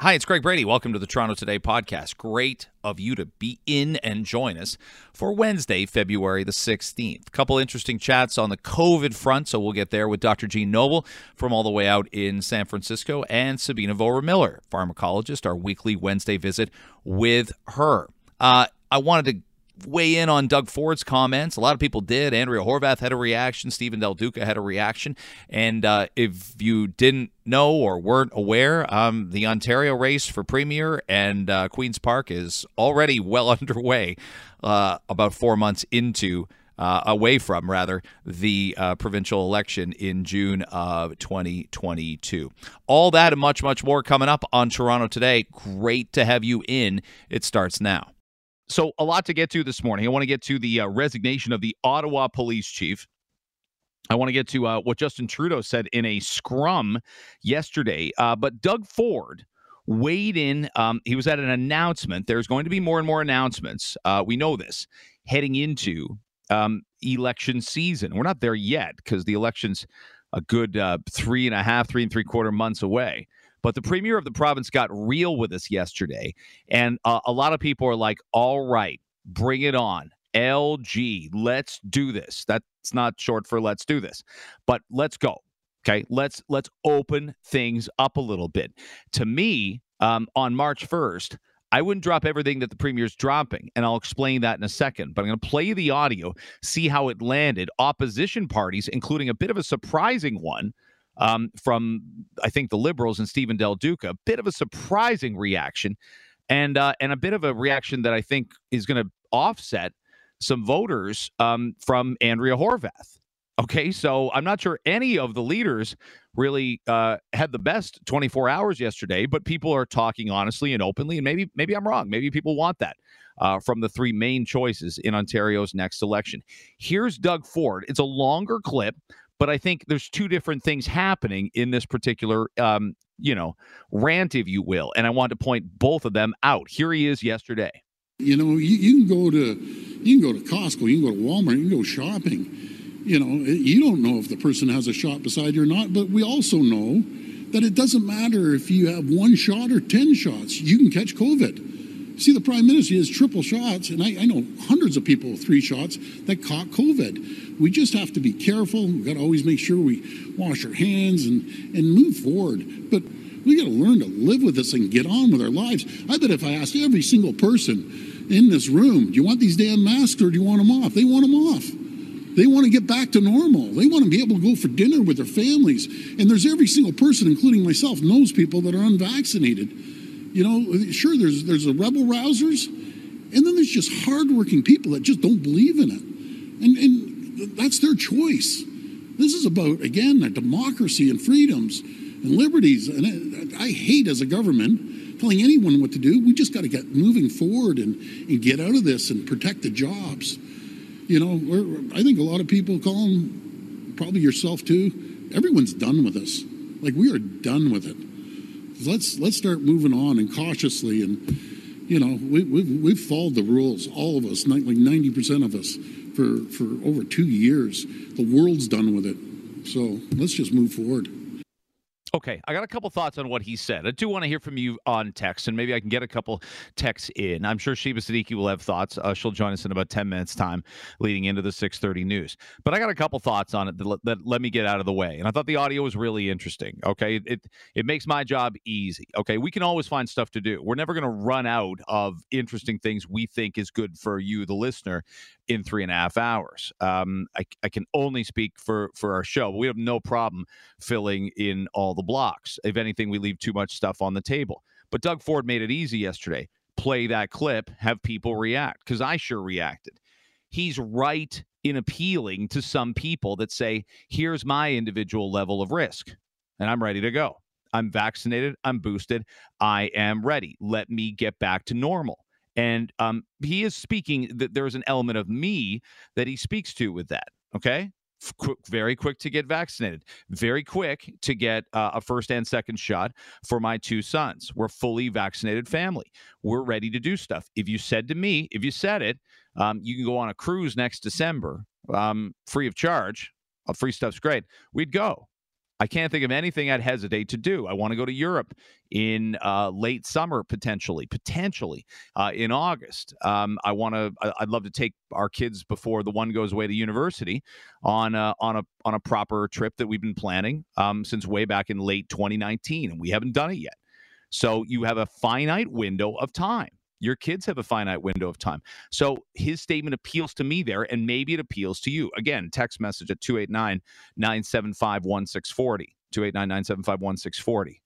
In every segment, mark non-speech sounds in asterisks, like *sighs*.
Hi, it's Greg Brady. Welcome to the Toronto Today podcast. Great of you to be in and join us for Wednesday, February the 16th. A couple interesting chats on the COVID front, so we'll get there with Dr. Jeanne Noble from all the way out in San Francisco and Sabina Vohra Miller, pharmacologist, our weekly Wednesday visit with her. Uh, I wanted to weigh in on Doug Ford's comments. A lot of people did. Andrea Horwath had a reaction. Steven Del Duca had a reaction. And uh, if you didn't know or weren't aware, um, the Ontario race for Premier and uh, Queen's Park is already well *laughs* underway, uh, about four months into. Uh, away from rather the uh, provincial election in June of 2022. All that and much, much more coming up on Toronto today. Great to have you in. It starts now. So, a lot to get to this morning. I want to get to the uh, resignation of the Ottawa police chief. I want to get to uh, what Justin Trudeau said in a scrum yesterday. Uh, but Doug Ford weighed in. Um, he was at an announcement. There's going to be more and more announcements. Uh, we know this heading into um, election season. We're not there yet because the election's a good uh, three and a half, three and three quarter months away. But the premier of the province got real with us yesterday. And uh, a lot of people are like, all right, bring it on. LG, let's do this. That's not short for let's do this, but let's go. Okay, let's let's open things up a little bit. To me, um, on March first, I wouldn't drop everything that the premier's dropping, and I'll explain that in a second. But I'm going to play the audio, see how it landed. Opposition parties, including a bit of a surprising one, um, from I think the Liberals and Steven Del Duca. A bit of a surprising reaction, and uh, and a bit of a reaction that I think is going to offset some voters um, from Andrea Horwath. Okay, so I'm not sure any of the leaders really uh, had the best 24 hours yesterday, but people are talking honestly and openly, and maybe maybe I'm wrong. Maybe people want that uh, from the three main choices in Ontario's next election. Here's Doug Ford. It's a longer clip, but I think there's two different things happening in this particular, um, you know, rant, if you will. And I want to point both of them out. Here he is yesterday. You know, you, you can go to you can go to Costco, you can go to Walmart, you can go shopping. You know, you don't know if the person has a shot beside you or not, but we also know that it doesn't matter if you have one shot or 10 shots, you can catch COVID. See, the prime minister has triple shots, and I, I, know hundreds of people with three shots that caught COVID. We just have to be careful. We've got to always make sure we wash our hands and, and move forward. But we got to learn to live with this and get on with our lives. I bet if I asked every single person in this room, do you want these damn masks or do you want them off? They want them off. They want to get back to normal. They want to be able to go for dinner with their families. And there's every single person, including myself, knows people that are unvaccinated you know, sure, there's there's the rebel rousers, and then there's just hardworking people that just don't believe in it, and and that's their choice. This is about again a democracy and freedoms and liberties, and I hate as a government telling anyone what to do. We just got to get moving forward and and get out of this and protect the jobs. You know, I think a lot of people call them, probably yourself too. Everyone's done with us. Like we are done with it let's let's start moving on and cautiously and you know we, we've, we've followed the rules all of us like 90% of us for for over two years. The world's done with it. So let's just move forward Okay, I got a couple thoughts on what he said. I do want to hear from you on text, and maybe I can get a couple texts in. I'm sure Sheba Siddiqui will have thoughts. Uh, she'll join us in about 10 minutes' time, leading into the 6:30 news. But I got a couple thoughts on it that, that let me get out of the way. And I thought the audio was really interesting. Okay, it it makes my job easy. Okay, we can always find stuff to do. We're never going to run out of interesting things we think is good for you, the listener, in three and a half hours. Um, I, I can only speak for for our show, but we have no problem filling in all the blocks. If anything, we leave too much stuff on the table. But Doug Ford made it easy yesterday. Play that clip, have people react because I sure reacted. He's right in appealing to some people that say, "Here's my individual level of risk, and I'm ready to go." I'm vaccinated. I'm boosted. I am ready. Let me get back to normal. And um, he is speaking that there's an element of me that he speaks to with that. Okay. Quick, very quick to get vaccinated, very quick to get uh, a first and second shot for my two sons. We're fully vaccinated family. We're ready to do stuff. If you said to me, if you said it, um, you can go on a cruise next December, um, free of charge. Uh, free stuff's great. We'd go. I can't think of anything I'd hesitate to do. I want to go to Europe in uh, late summer, potentially, potentially uh, in August. Um, I want to. I'd love to take our kids before the one goes away to university on a, on a on a proper trip that we've been planning um, since way back in late 2019, and we haven't done it yet. So you have a finite window of time. Your kids have a finite window of time. So his statement appeals to me there, and maybe it appeals to you. Again, text message at 289 975 1640. 289 975 1640.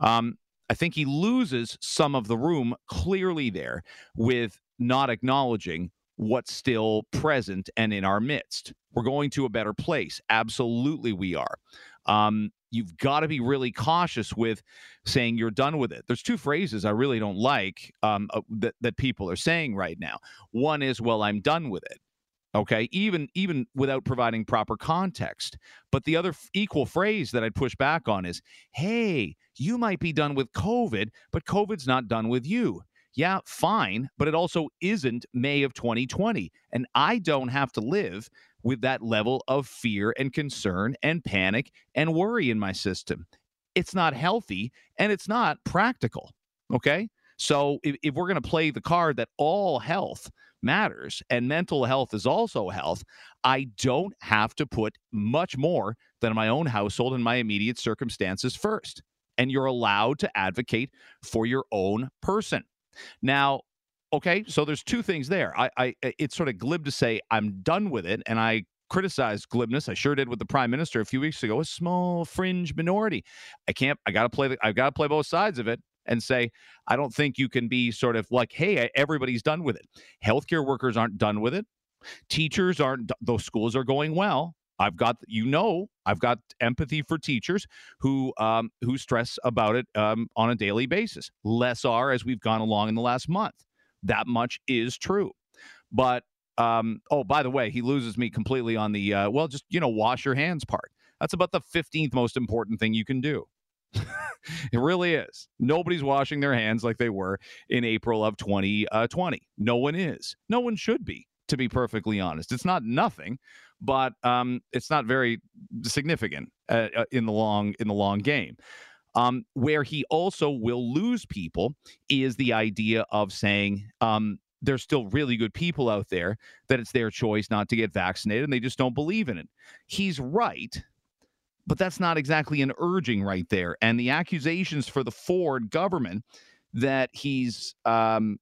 Um, I think he loses some of the room clearly there with not acknowledging what's still present and in our midst. We're going to a better place. Absolutely, we are. Um, you've got to be really cautious with saying you're done with it. There's two phrases I really don't like um, uh, that that people are saying right now. One is, "Well, I'm done with it." Okay, even even without providing proper context. But the other f- equal phrase that I'd push back on is, "Hey, you might be done with COVID, but COVID's not done with you." Yeah, fine, but it also isn't May of 2020, and I don't have to live with that level of fear and concern and panic and worry in my system. It's not healthy and it's not practical. Okay. So if, if we're going to play the card that all health matters and mental health is also health, I don't have to put much more than my own household and my immediate circumstances first. And you're allowed to advocate for your own person. Now, okay, so there's two things there. I, I it's sort of glib to say I'm done with it, and I criticized glibness. I sure did with the prime minister a few weeks ago. A small fringe minority. I can't. I got to play. I've got to play both sides of it and say I don't think you can be sort of like, hey, everybody's done with it. Healthcare workers aren't done with it. Teachers aren't. Those schools are going well. I've got you know I've got empathy for teachers who um, who stress about it um, on a daily basis. Less are as we've gone along in the last month. That much is true. But um, oh, by the way, he loses me completely on the uh, well, just you know, wash your hands part. That's about the 15th most important thing you can do. *laughs* it really is. Nobody's washing their hands like they were in April of 2020. Uh, no one is. No one should be, to be perfectly honest. It's not nothing, but um, it's not very significant uh, uh in the long in the long game. Um, where he also will lose people is the idea of saying um, there's still really good people out there that it's their choice not to get vaccinated and they just don't believe in it. He's right, but that's not exactly an urging right there. And the accusations for the Ford government that he's um,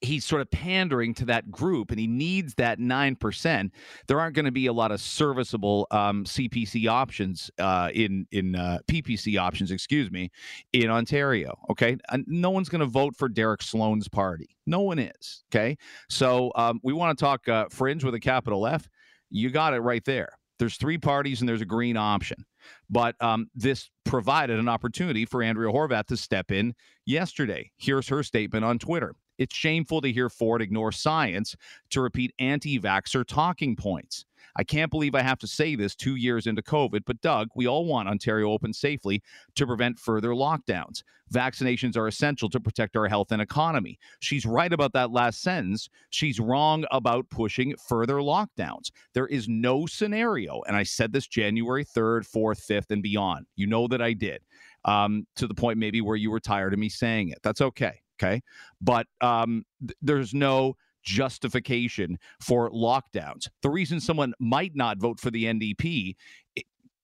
he's sort of pandering to that group and he needs that 9% there aren't going to be a lot of serviceable um, cpc options uh, in in uh, ppc options excuse me in ontario okay? And no one's going to vote for derek sloan's party. No one is okay? So um, we want to talk uh, fringe with a capital f. You got it right there. There's three parties and there's a green option. But um, this provided an opportunity for andrea horwath to step in yesterday. Here's her statement on twitter it's shameful to hear Ford ignore science to repeat anti vaxxer talking points. I can't believe I have to say this two years into COVID, but Doug, we all want Ontario open safely to prevent further lockdowns. Vaccinations are essential to protect our health and economy. She's right about that last sentence. She's wrong about pushing further lockdowns. There is no scenario, and I said this January 3rd, 4th, 5th, and beyond. You know that I did, um, to the point maybe where you were tired of me saying it. That's okay. Okay. But um, th- there's no justification for lockdowns. The reason someone might not vote for the NDP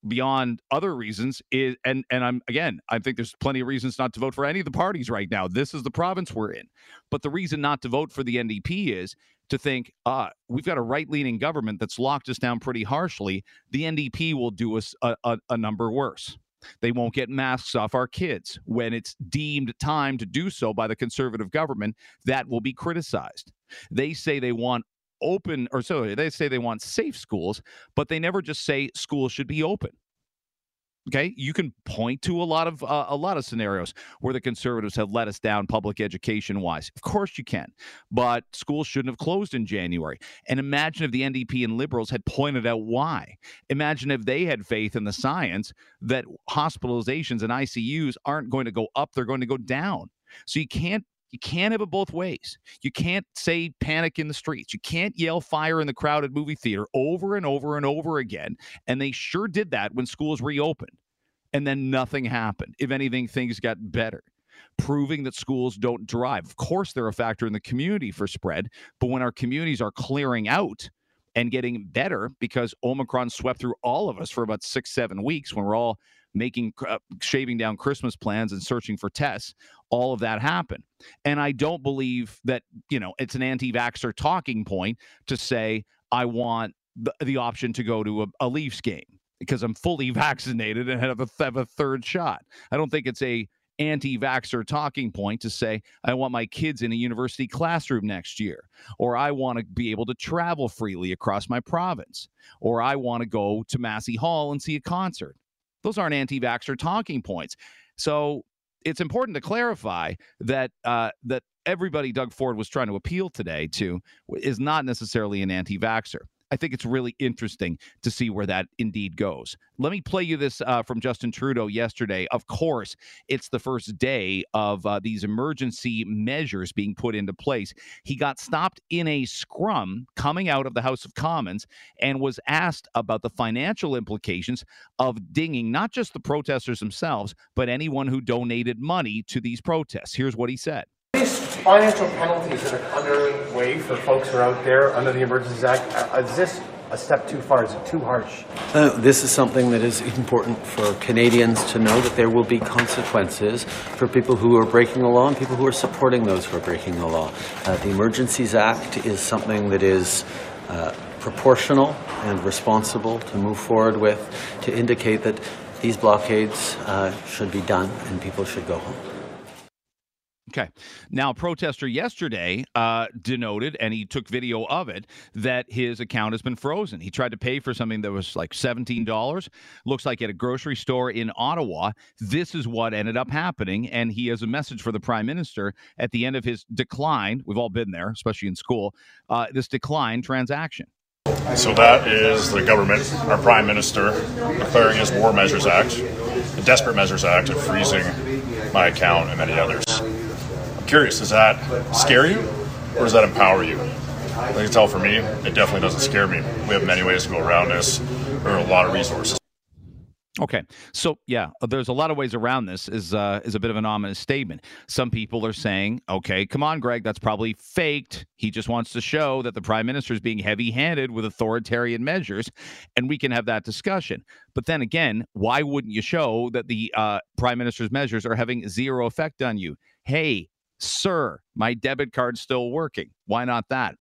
beyond other reasons is and and I'm again I think there's plenty of reasons not to vote for any of the parties right now this is the province we're in but the reason not to vote for the NDP is to think uh we've got a right-leaning government that's locked us down pretty harshly the NDP will do us a, a, a number worse they won't get masks off our kids. When it's deemed time to do so by the conservative government, that will be criticized. They say they want open, or so they say they want safe schools, but they never just say schools should be open. Okay, you can point to a lot of uh, a lot of scenarios where the conservatives have let us down public education wise. Of course you can, but schools shouldn't have closed in January. And imagine if the NDP and liberals had pointed out why. Imagine if they had faith in the science that hospitalizations and ICUs aren't going to go up; they're going to go down. So you can't You can't have it both ways. You can't say panic in the streets. You can't yell fire in the crowded movie theater over and over and over again. And they sure did that when schools reopened. And then nothing happened. If anything, things got better proving that schools don't drive. Of course, they're a factor in the community for spread, but when our communities are clearing out and getting better because Omicron swept through all of us for about six, seven weeks when we're all making uh, shaving down Christmas plans and searching for tests, all of that happened. And I don't believe that, you know, it's an anti vaxxer talking point to say, I want the, the option to go to a, a Leafs game because I'm fully *laughs* vaccinated and have a, have a third shot. I don't think it's a anti vaxxer talking point to say, I want my kids in a university classroom next year, or I want to be able to travel freely across my province, or I want to go to Massey Hall and see a concert. Those aren't anti vaxxer talking points. So it's important to clarify that uh, that everybody Doug Ford was trying to appeal today to is not necessarily an anti vaxxer. I think it's really interesting to see where that indeed goes. Let me play you this uh, from Justin Trudeau yesterday. Of course, it's the first day of uh, these emergency measures being put into place. He got stopped in a scrum coming out of the House of Commons and was asked about the financial implications of dinging not just the protesters themselves, but anyone who donated money to these protests. Here's what he said financial penalties that are underway for folks who are out there under the Emergencies Act, uh, is this a step too far? Is it too harsh? Uh, this is something that is important for Canadians to know that there will be consequences for people who are breaking the law and people who are supporting those who are breaking the law. Uh, the Emergencies Act is something that is uh, proportional and responsible to move forward with to indicate that these blockades uh, should be done and people should go home. Okay. Now, a protester yesterday uh, denoted, and he took video of it, that his account has been frozen. He tried to pay for something that was like $17. Looks like at a grocery store in Ottawa. This is what ended up happening. And he has a message for the prime minister at the end of his decline. We've all been there, especially in school. Uh, this decline transaction. So that is the government, our prime minister, declaring his War Measures Act, the Desperate Measures Act, and freezing my account and many others curious, does that scare you or does that empower you? I can tell for me, it definitely doesn't scare me. We have many ways to go around this. There are a lot of resources. Okay, so yeah, there's a lot of ways around this. is uh, is a bit of an ominous statement. Some people are saying, "Okay, come on, Greg, that's probably faked. He just wants to show that the prime minister is being heavy-handed with authoritarian measures, and we can have that discussion." But then again, why wouldn't you show that the uh, prime minister's measures are having zero effect on you? Hey, Sir, my debit card's still working. Why not that?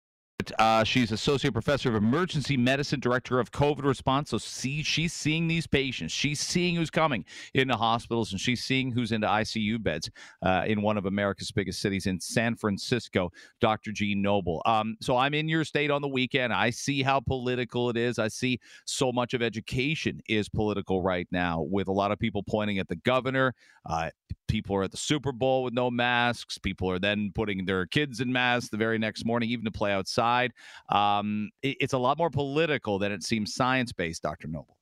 Uh, she's associate professor of emergency medicine, director of COVID response. So see, she's seeing these patients. She's seeing who's coming into hospitals, and she's seeing who's into ICU beds uh, in one of America's biggest cities in San Francisco. Dr. Jeanne Noble. Um, so I'm in your state on the weekend. I see how political it is. I see so much of education is political right now, with a lot of people pointing at the governor. Uh, people are at the Super Bowl with no masks. People are then putting their kids in masks the very next morning, even to play outside. Um, it, it's a lot more political than it seems science based, Dr. Noble.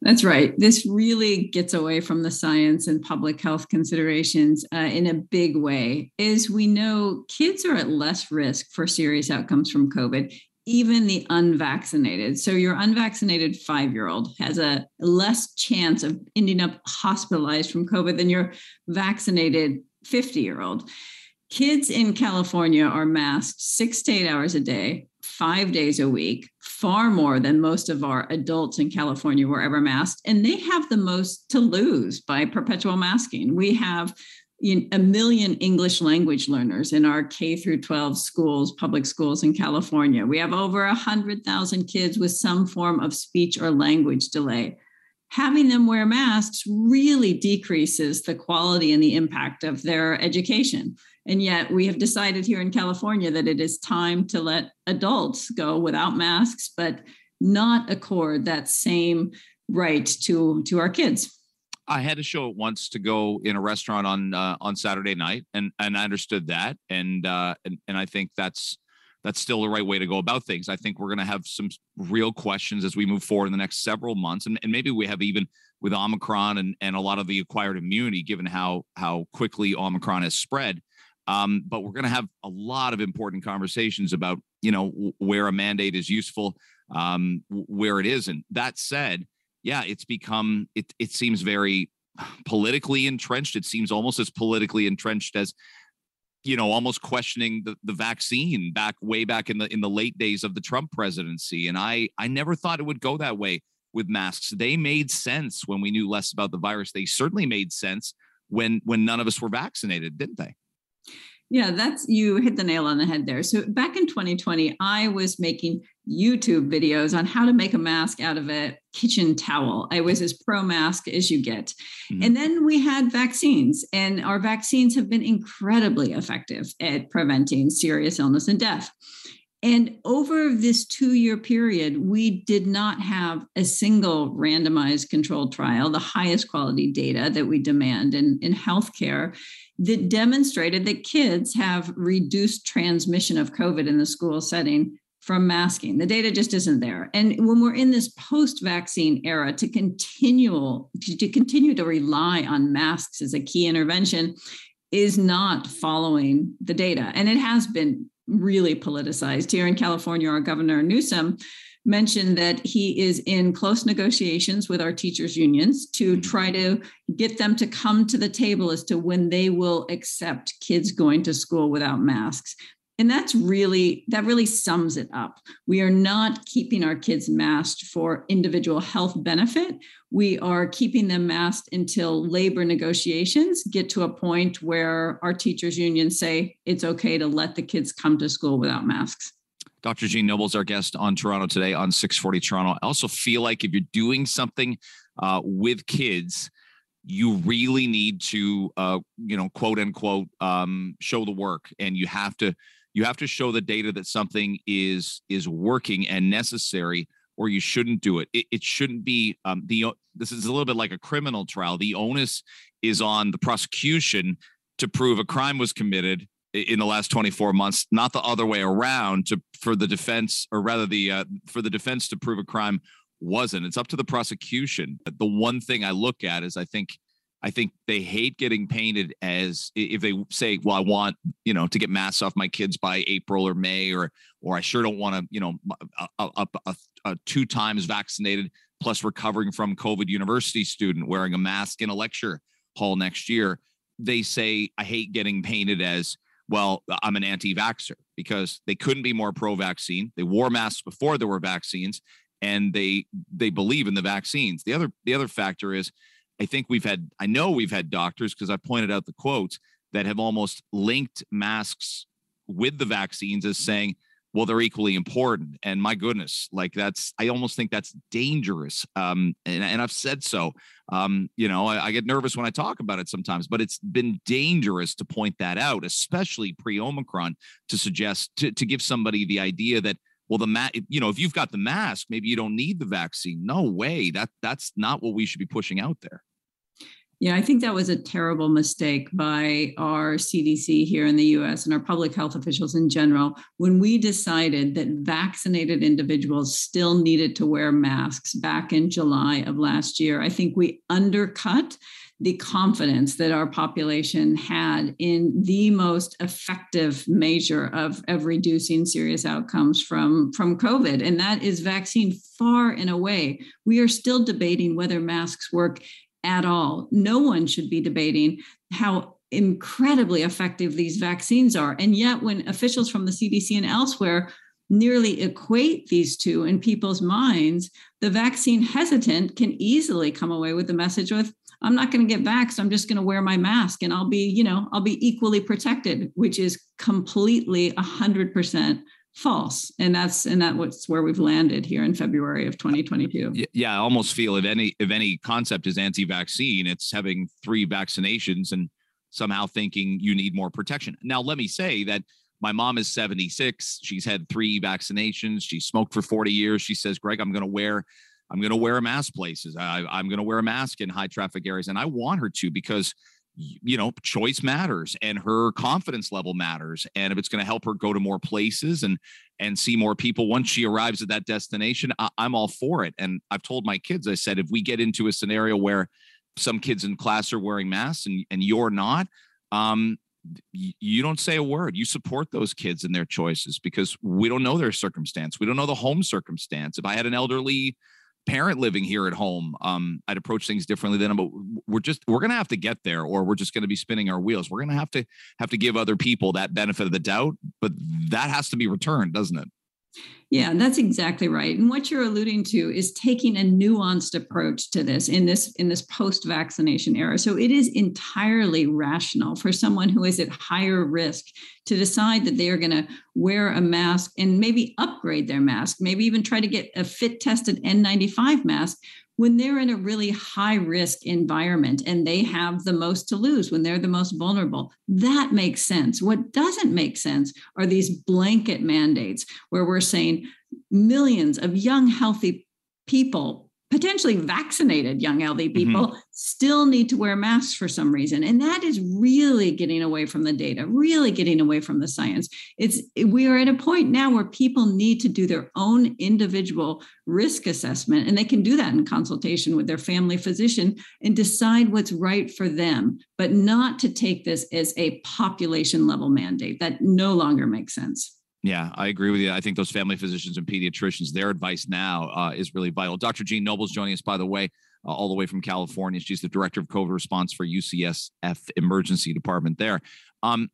That's right. This really gets away from the science and public health considerations uh, in a big way. As we know, kids are at less risk for serious outcomes from COVID even the unvaccinated. So your unvaccinated five year old has a less chance of ending up hospitalized from COVID than your vaccinated 50 year old. Kids in California are masked six to eight hours a day, five days a week, far more than most of our adults in California were ever masked. And they have the most to lose by perpetual masking. We have a million English language learners in our K through 12 schools, public schools in California. We have over 100,000 kids with some form of speech or language delay. Having them wear masks really decreases the quality and the impact of their education. And yet, we have decided here in California that it is time to let adults go without masks, but not accord that same right to, to our kids. I had to show it once to go in a restaurant on uh, on Saturday night, and and I understood that, and uh, and and I think that's that's still the right way to go about things. I think we're going to have some real questions as we move forward in the next several months, and, and maybe we have even with Omicron and and a lot of the acquired immunity, given how how quickly Omicron has spread. Um, but we're going to have a lot of important conversations about, you know, where a mandate is useful, um, where it isn't. That said, yeah, it's become it. It seems very politically entrenched. It seems almost as politically entrenched as you know almost questioning the, the vaccine back way back in the in the late days of the trump presidency and i i never thought it would go that way with masks they made sense when we knew less about the virus they certainly made sense when when none of us were vaccinated didn't they yeah, that's you hit the nail on the head there. So back in 2020, I was making YouTube videos on how to make a mask out of a kitchen towel. I was as pro mask as you get. Mm-hmm. And then we had vaccines, and our vaccines have been incredibly effective at preventing serious illness and death. And over this two year period, we did not have a single randomized controlled trial, the highest quality data that we demand in, in healthcare that demonstrated that kids have reduced transmission of COVID in the school setting from masking. The data just isn't there. And when we're in this post-vaccine era, to continue to continue to rely on masks as a key intervention is not following the data. And it has been really politicized. Here in California, our governor Newsom mentioned that he is in close negotiations with our teachers unions to mm-hmm. try to get them to come to the table as to when they will accept kids going to school without masks. And that's really that really sums it up. We are not keeping our kids masked for individual health benefit. We are keeping them masked until labor negotiations get to a point where our teachers unions say it's okay to let the kids come to school without masks Dr. Jeanne Noble's our guest on Toronto today on 640 Toronto. I also feel like if you're doing something uh, with kids, you really need to, uh, you know, quote unquote, um, show the work, and you have to you have to show the data that something is is working and necessary, or you shouldn't do it. It, it shouldn't be um, the. This is a little bit like a criminal trial. The onus is on the prosecution to prove a crime was committed in the last 24 months not the other way around to for the defense or rather the uh, for the defense to prove a crime wasn't. It's up to the prosecution. The one thing i look at is i think i think they hate getting painted as if they say well i want you know to get masks off my kids by april or may or or i sure don't want to you know a, a, a, a two times vaccinated plus recovering from covid university student wearing a mask in a lecture hall next year they say i hate getting painted as well, uh, I'm an anti vaxxer because they couldn't be more pro vaccine. They wore masks before there were vaccines and they they believe in the vaccines. The other the other factor is I think we've had I know we've had doctors because I pointed out the quotes that have almost linked masks with the vaccines as saying well they're equally important. And my goodness like that's i almost think that's dangerous um and, and i've said so. Um you know I, I, get nervous when i talk about it sometimes but it's been dangerous to point that out especially pre-omicron to suggest to, to give somebody the idea that well the mat you know if you've got the mask maybe you don't need the vaccine. No way. That that's not what we should be pushing out there yeah, I think that was a terrible mistake by our CDC here in the US and our public health officials in general when we decided that vaccinated individuals still needed to wear masks back in July of last year. I think we undercut the confidence that our population had in the most effective measure of, of reducing serious outcomes from, from COVID, and that is vaccine far and away. We are still debating whether masks work at all. No one should be debating how incredibly effective these vaccines are. And yet, when officials from the CDC and elsewhere nearly equate these two in people's minds, the vaccine hesitant can easily come away with the message with, I'm not going to get so I'm just going to wear my mask and I'll be, you know, I'll be equally protected, which is completely 100% false. And that's and that's where we've landed here in february of 2022 yeah i almost feel if any if any concept is anti-vaccine it's having three vaccinations and somehow thinking you need more protection. Now let me say that my mom is 76 she's had three vaccinations she smoked for 40 years. She says greg i'm going to wear i'm going to wear a mask places. I, i'm going to wear a mask in high traffic areas. And i want her to because you know choice matters and her confidence level matters and if it's going to help her go to more places and and see more people once she arrives at that destination I, i'm all for it and i've told my kids i said if we get into a scenario where some kids in class are wearing masks and, and you're not um you don't say a word. You support those kids and their choices because we don't know their circumstance. We don't know the home circumstance. If I had an elderly parent living here at home, um, I'd approach things differently than. But we're just we're gonna have to get there, or we're just gonna be spinning our wheels. We're gonna have to have to give other people that benefit of the doubt, but that has to be returned, doesn't it? Yeah, that's exactly right. And what you're alluding to is taking a nuanced approach to this in this in this post-vaccination era. So it is entirely rational for someone who is at higher risk to decide that they are going to wear a mask and maybe upgrade their mask, maybe even try to get a fit tested N95 mask when they're in a really high risk environment and they have the most to lose when they're the most vulnerable. That makes sense. What doesn't make sense are these blanket mandates where we're saying millions of young, healthy people potentially vaccinated young healthy mm-hmm. people mm-hmm. still need to wear masks for some reason and that is really getting away from the data really getting away from the science it's we are at a point now where people need to do their own individual risk assessment and they can do that in consultation with their family physician and decide what's right for them but not to take this as a population level mandate that no longer makes sense yeah, I agree with you. I think those family physicians and pediatricians, their advice now uh, is really vital. Dr. Jeanne Noble's joining us, by the way, uh, all the way from California. She's the director of COVID response for UCSF Emergency Department there. Um,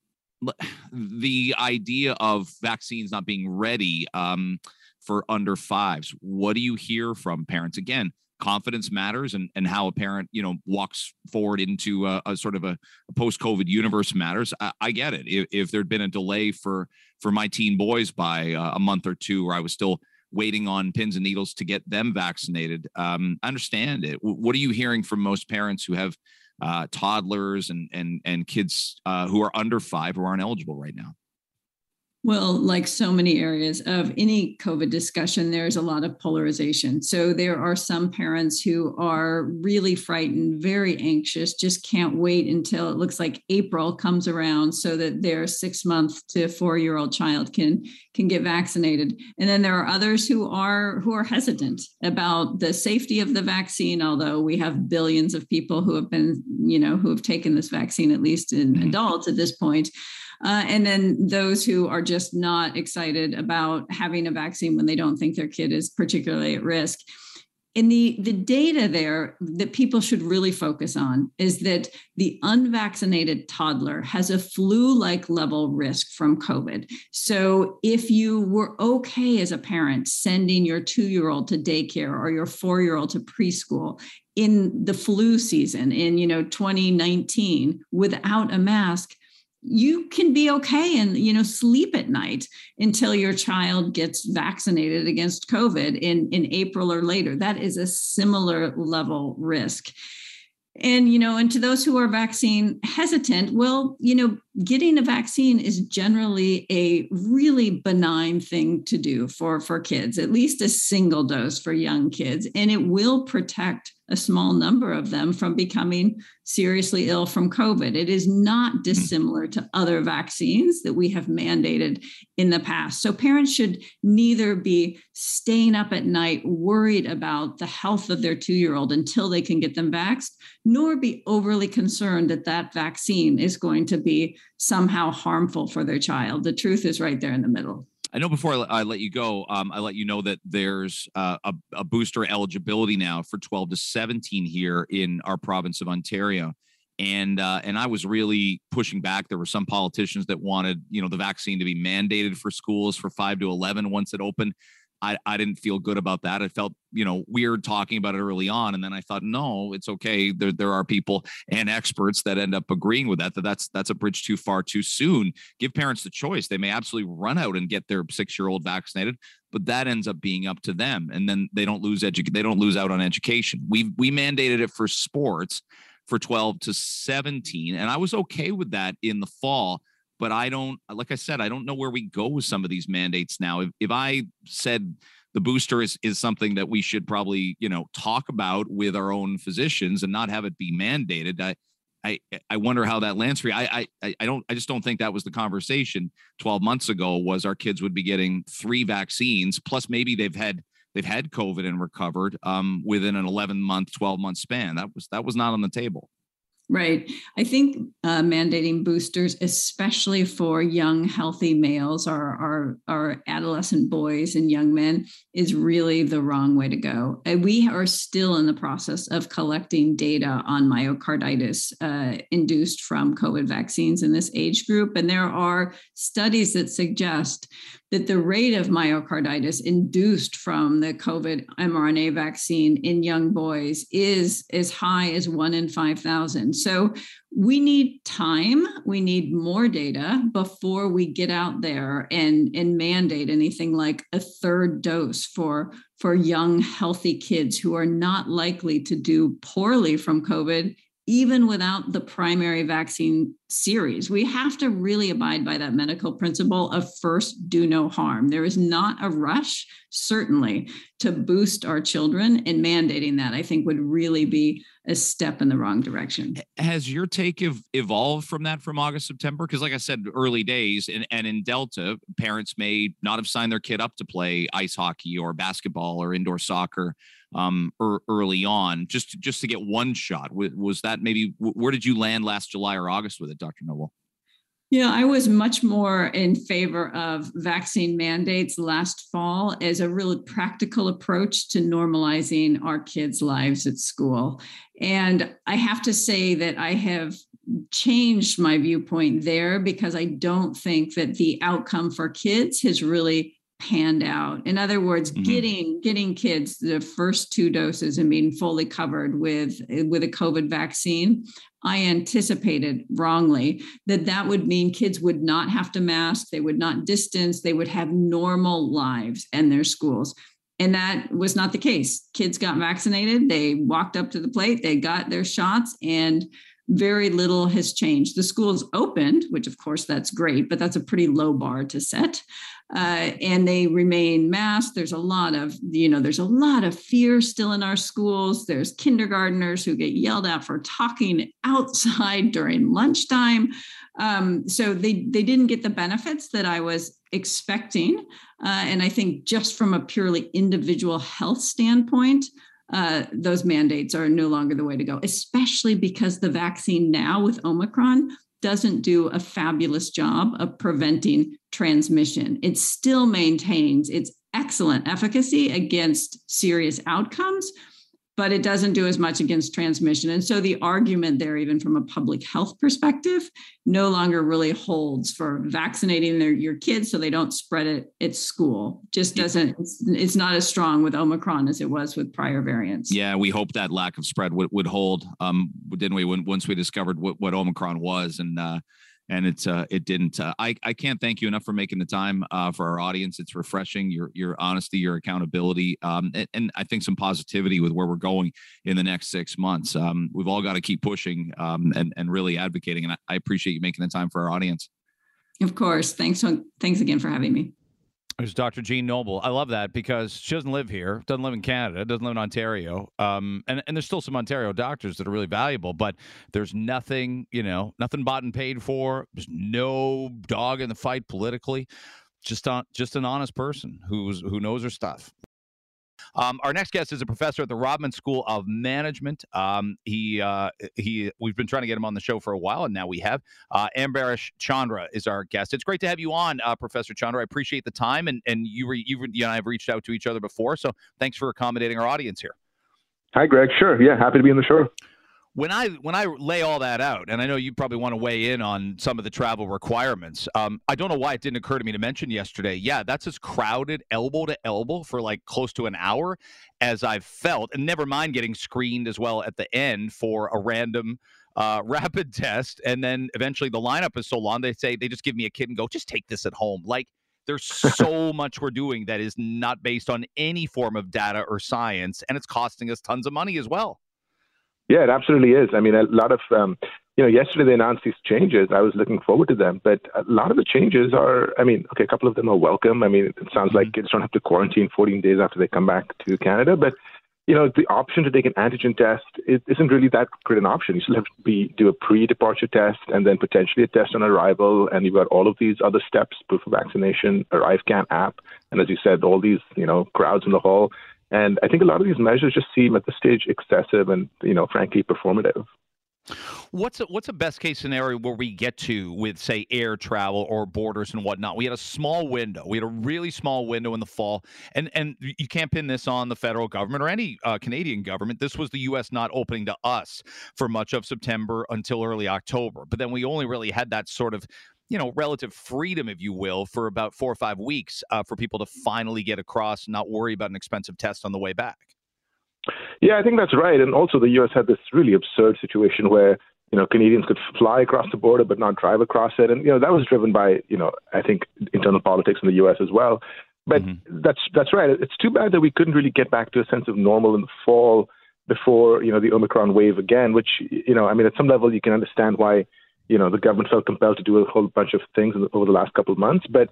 the idea of vaccines not being ready um, for under fives, what do you hear from parents? Again, confidence matters and, and how a parent you know walks forward into a, a sort of a, a post-covid universe matters I, I, get it if, if there'd been a delay for for my teen boys by uh, a month or two where i was still waiting on pins and needles to get them vaccinated. Um, i understand it. What are you hearing from most parents who have uh, toddlers and and and kids uh, who are under five who aren't eligible right now well, like so many areas of any COVID discussion, there's a lot of polarization. So there are some parents who are really frightened, very anxious, just can't wait until it looks like April comes around so that their six month to four year old child can can get vaccinated. And then there are others who are who are hesitant about the safety of the vaccine, although we have billions of people who have been, you know, who have taken this vaccine, at least in mm-hmm. adults at this point. Uh, and then those who are just not excited about having a vaccine when they don't think their kid is particularly at risk. And the, the data there that people should really focus on is that the unvaccinated toddler has a flu like level risk from COVID. So if you were okay as a parent sending your two year old to daycare or your four year old to preschool in the flu season in you know 2019 without a mask, you can be okay and you know sleep at night until your child gets vaccinated against covid in in april or later. That is a similar level risk. And you know and to those who are vaccine hesitant well you know getting a vaccine is generally a really benign thing to do for for kids at least a single dose for young kids and it will protect a small number of them from becoming seriously ill from COVID. It is not mm-hmm. dissimilar to other vaccines that we have mandated in the past. So parents should neither be staying up at night worried about the health of their two year old until they can get them vaxxed, nor be overly concerned that that vaccine is going to be somehow harmful for their child. The truth is right there in the middle. I know before I let you go, um, I let you know that there's uh, a, a, booster eligibility now for 12 to 17 here in our province of Ontario. And uh, and I was really pushing back. There were some politicians that wanted, you know, the vaccine to be mandated for schools for five to 11 once it opened. I, I didn't feel good about that. I felt, you know, weird talking about it early on. And then I thought, no, it's okay. There, there are people and experts that end up agreeing with that, that that's, that's a bridge too far too soon. Give parents the choice. They may absolutely run out and get their six year old vaccinated, but that ends up being up to them. And then they don't lose edu- they don't lose out on education. We, we mandated it for sports for 12 to 17. And I was okay with that in the fall but I don't, like I said, I don't know where we go with some of these mandates now. If, if I said the booster is, is something that we should probably, you know, talk about with our own physicians and not have it be mandated, I, I, I wonder how that lands for you. I, I, I don't, I just don't think that was the conversation 12 months ago was our kids would be getting three vaccines, plus maybe they've had, they've had COVID and recovered um, within an 11 month, 12 month span. That was, that was not on the table. Right. I think uh, mandating boosters, especially for young, healthy males or, or, or adolescent boys and young men, is really the wrong way to go. And we are still in the process of collecting data on myocarditis uh, induced from COVID vaccines in this age group. And there are studies that suggest that the rate of myocarditis induced from the COVID mRNA vaccine in young boys is as high as one in 5,000. So we need time, we need more data before we get out there and, and mandate anything like a third dose for, for young, healthy kids who are not likely to do poorly from COVID even without the primary vaccine series. We have to really abide by that medical principle of first do no harm. There is not a rush, certainly, to boost our children, and mandating that I think would really be a step in the wrong direction. Has your take ev- evolved from that from August, September? Because, like I said, early days, and, and in Delta, parents may not have signed their kid up to play ice hockey or basketball or indoor soccer um, er, early on, just just to get one shot. Was that maybe where did you land last July or August with it, Dr. Noble? Yeah, I was much more in favor of vaccine mandates last fall as a really practical approach to normalizing our kids' lives at school. And I have to say that I have changed my viewpoint there because I don't think that the outcome for kids has really panned out in other words mm-hmm. getting getting kids the first two doses and being fully covered with with a covid vaccine i anticipated wrongly that that would mean kids would not have to mask they would not distance they would have normal lives and their schools. And that was not the case. Kids got vaccinated they walked up to the plate they got their shots and very little has changed. The schools opened, which of course that's great, but that's a pretty low bar to set uh, and they remain masked. There's a lot of, you know, there's a lot of fear still in our schools. There's kindergarteners who get yelled at for talking outside *laughs* during lunchtime. Um, so they they didn't get the benefits that I was expecting. Uh, and I think just from a purely individual health standpoint, uh, those mandates are no longer the way to go, especially because the vaccine now with Omicron doesn't do a fabulous job of preventing transmission. It still maintains its excellent efficacy against serious outcomes, but it doesn't do as much against transmission. And so the argument there, even from a public health perspective, no longer really holds for vaccinating their, your kids so they don't spread it at school. Just doesn't, it's, it's, not as strong with Omicron as it was with prior variants. Yeah, we hope that lack of spread would, would hold, um, didn't we, when, once we discovered what, what Omicron was. And, uh, and it's uh, it didn't. Uh, I I can't thank you enough for making the time uh, for our audience. It's refreshing. Your your honesty, your accountability, um, and, and, I think some positivity with where we're going in the next six months. Um, we've all got to keep pushing um, and and really advocating. And I, I appreciate you making the time for our audience. Of course. Thanks. Thanks again for having me. There's Dr. Jeanne Noble. I love that because she doesn't live here, doesn't live in Canada, doesn't live in Ontario. Um, and, and there's still some Ontario doctors that are really valuable, but there's nothing, you know, nothing bought and paid for. There's no dog in the fight politically. Just on, just an honest person who's who knows her stuff. Um, our next guest is a professor at the Rotman School of Management. Um, he uh, he we've been trying to get him on the show for a while, and now we have. Uh, Ambarish Chandra is our guest. It's great to have you on, uh, Professor Chandra. I appreciate the time, and and you re, you, you and I have reached out to each other before, so thanks for accommodating our audience here. Hi, Greg. Sure. Yeah, happy to be on the show when I when I lay all that out, and I know you probably want to weigh in on some of the travel requirements. Um, I don't know why it didn't occur to me to mention yesterday. Yeah, that's as crowded elbow to elbow for like close to an hour as I've felt, and never mind getting screened as well at the end for a random uh, *laughs* rapid test, and then eventually the lineup is so long they say they just give me a kit and go, just take this at home. Like there's so *laughs* much we're doing that is not based on any form of data or science, and it's costing us tons of money as well. Yeah, it absolutely is. I mean, a lot of, um, you know, yesterday they announced these changes. I was looking forward to them, but a lot of the changes are, I mean, okay, a couple of them are welcome. I mean, it sounds like mm-hmm. kids don't have to quarantine 14 days after they come back to Canada, but you know, the option to take an antigen test is, isn't really that great an option. You still have to be do a pre-departure test and then potentially a test on arrival, and you've got all of these other steps: proof of vaccination, ArriveCan app, and as you said, all these you know crowds in the hall. And I think a lot of these measures just seem at this stage excessive and, you know, frankly, performative. What's a, what's a best case scenario where we get to with say air travel or borders and whatnot? We had a small window. We had a really small window in the fall, and and you can't pin this on the federal government or any uh, Canadian government. This was the U.S. not opening to us for much of September until early October. But then we only really had that sort of you know relative freedom, if you will, for about four or five weeks uh, for people to finally get across, and not worry about an expensive test on the way back. Yeah, I think that's right. And also, the U.S. had this really absurd situation where you know Canadians could fly across the border but not drive across it, and you know that was driven by you know I think internal politics in the U.S. as well. But mm-hmm. that's that's right. It's too bad that we couldn't really get back to a sense of normal in the fall before you know the Omicron wave again. Which you know I mean at some level you can understand why you know the government felt compelled to do a whole bunch of things over the last couple of months, but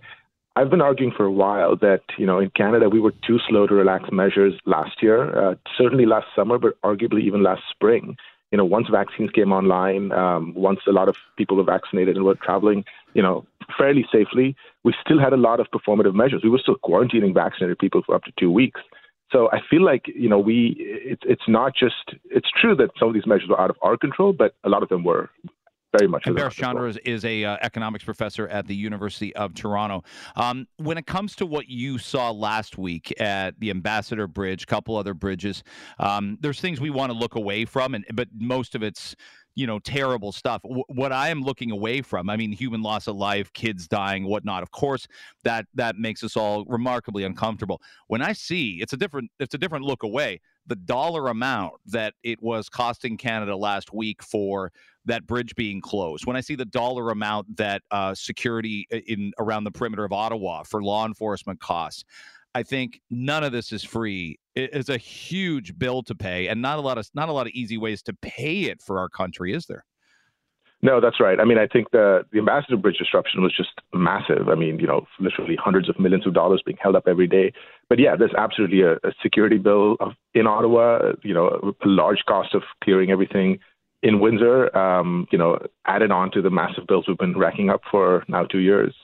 I've been arguing for a while that you know in Canada we were too slow to relax measures last year, uh, certainly last summer, but arguably even last spring. You know, once vaccines came online, um, once a lot of people were vaccinated and were traveling, you know, fairly safely, we still had a lot of performative measures. We were still quarantining vaccinated people for up to two weeks. So I feel like you know we it's it's not just it's true that some of these measures were out of our control, but a lot of them were very much. Ambarish Chandra is, is a uh, economics professor at the University of Toronto. Um, when it comes to what you saw last week at the Ambassador Bridge, a couple other bridges, um, there's things we want to look away from, and but most of it's you know terrible stuff w- what i am looking away from i mean human loss of life kids dying whatnot of course that that makes us all remarkably uncomfortable when i see it's a different it's a different look away the dollar amount that it was costing canada last week for that bridge being closed, when I see the dollar amount that uh, security in around the perimeter of Ottawa for law enforcement costs, I think none of this is free. It is a huge bill to pay, and not a lot of not a lot of easy ways to pay it for our country, is there? No, that's right. I mean, I think the the Ambassador Bridge disruption was just massive. I mean, you know, literally hundreds of millions of dollars being held up every day. But yeah, there's absolutely a, a security bill of, in Ottawa. You know, a large cost of clearing everything in Windsor, um, you know, added on to the massive bills we've been racking up for now two years.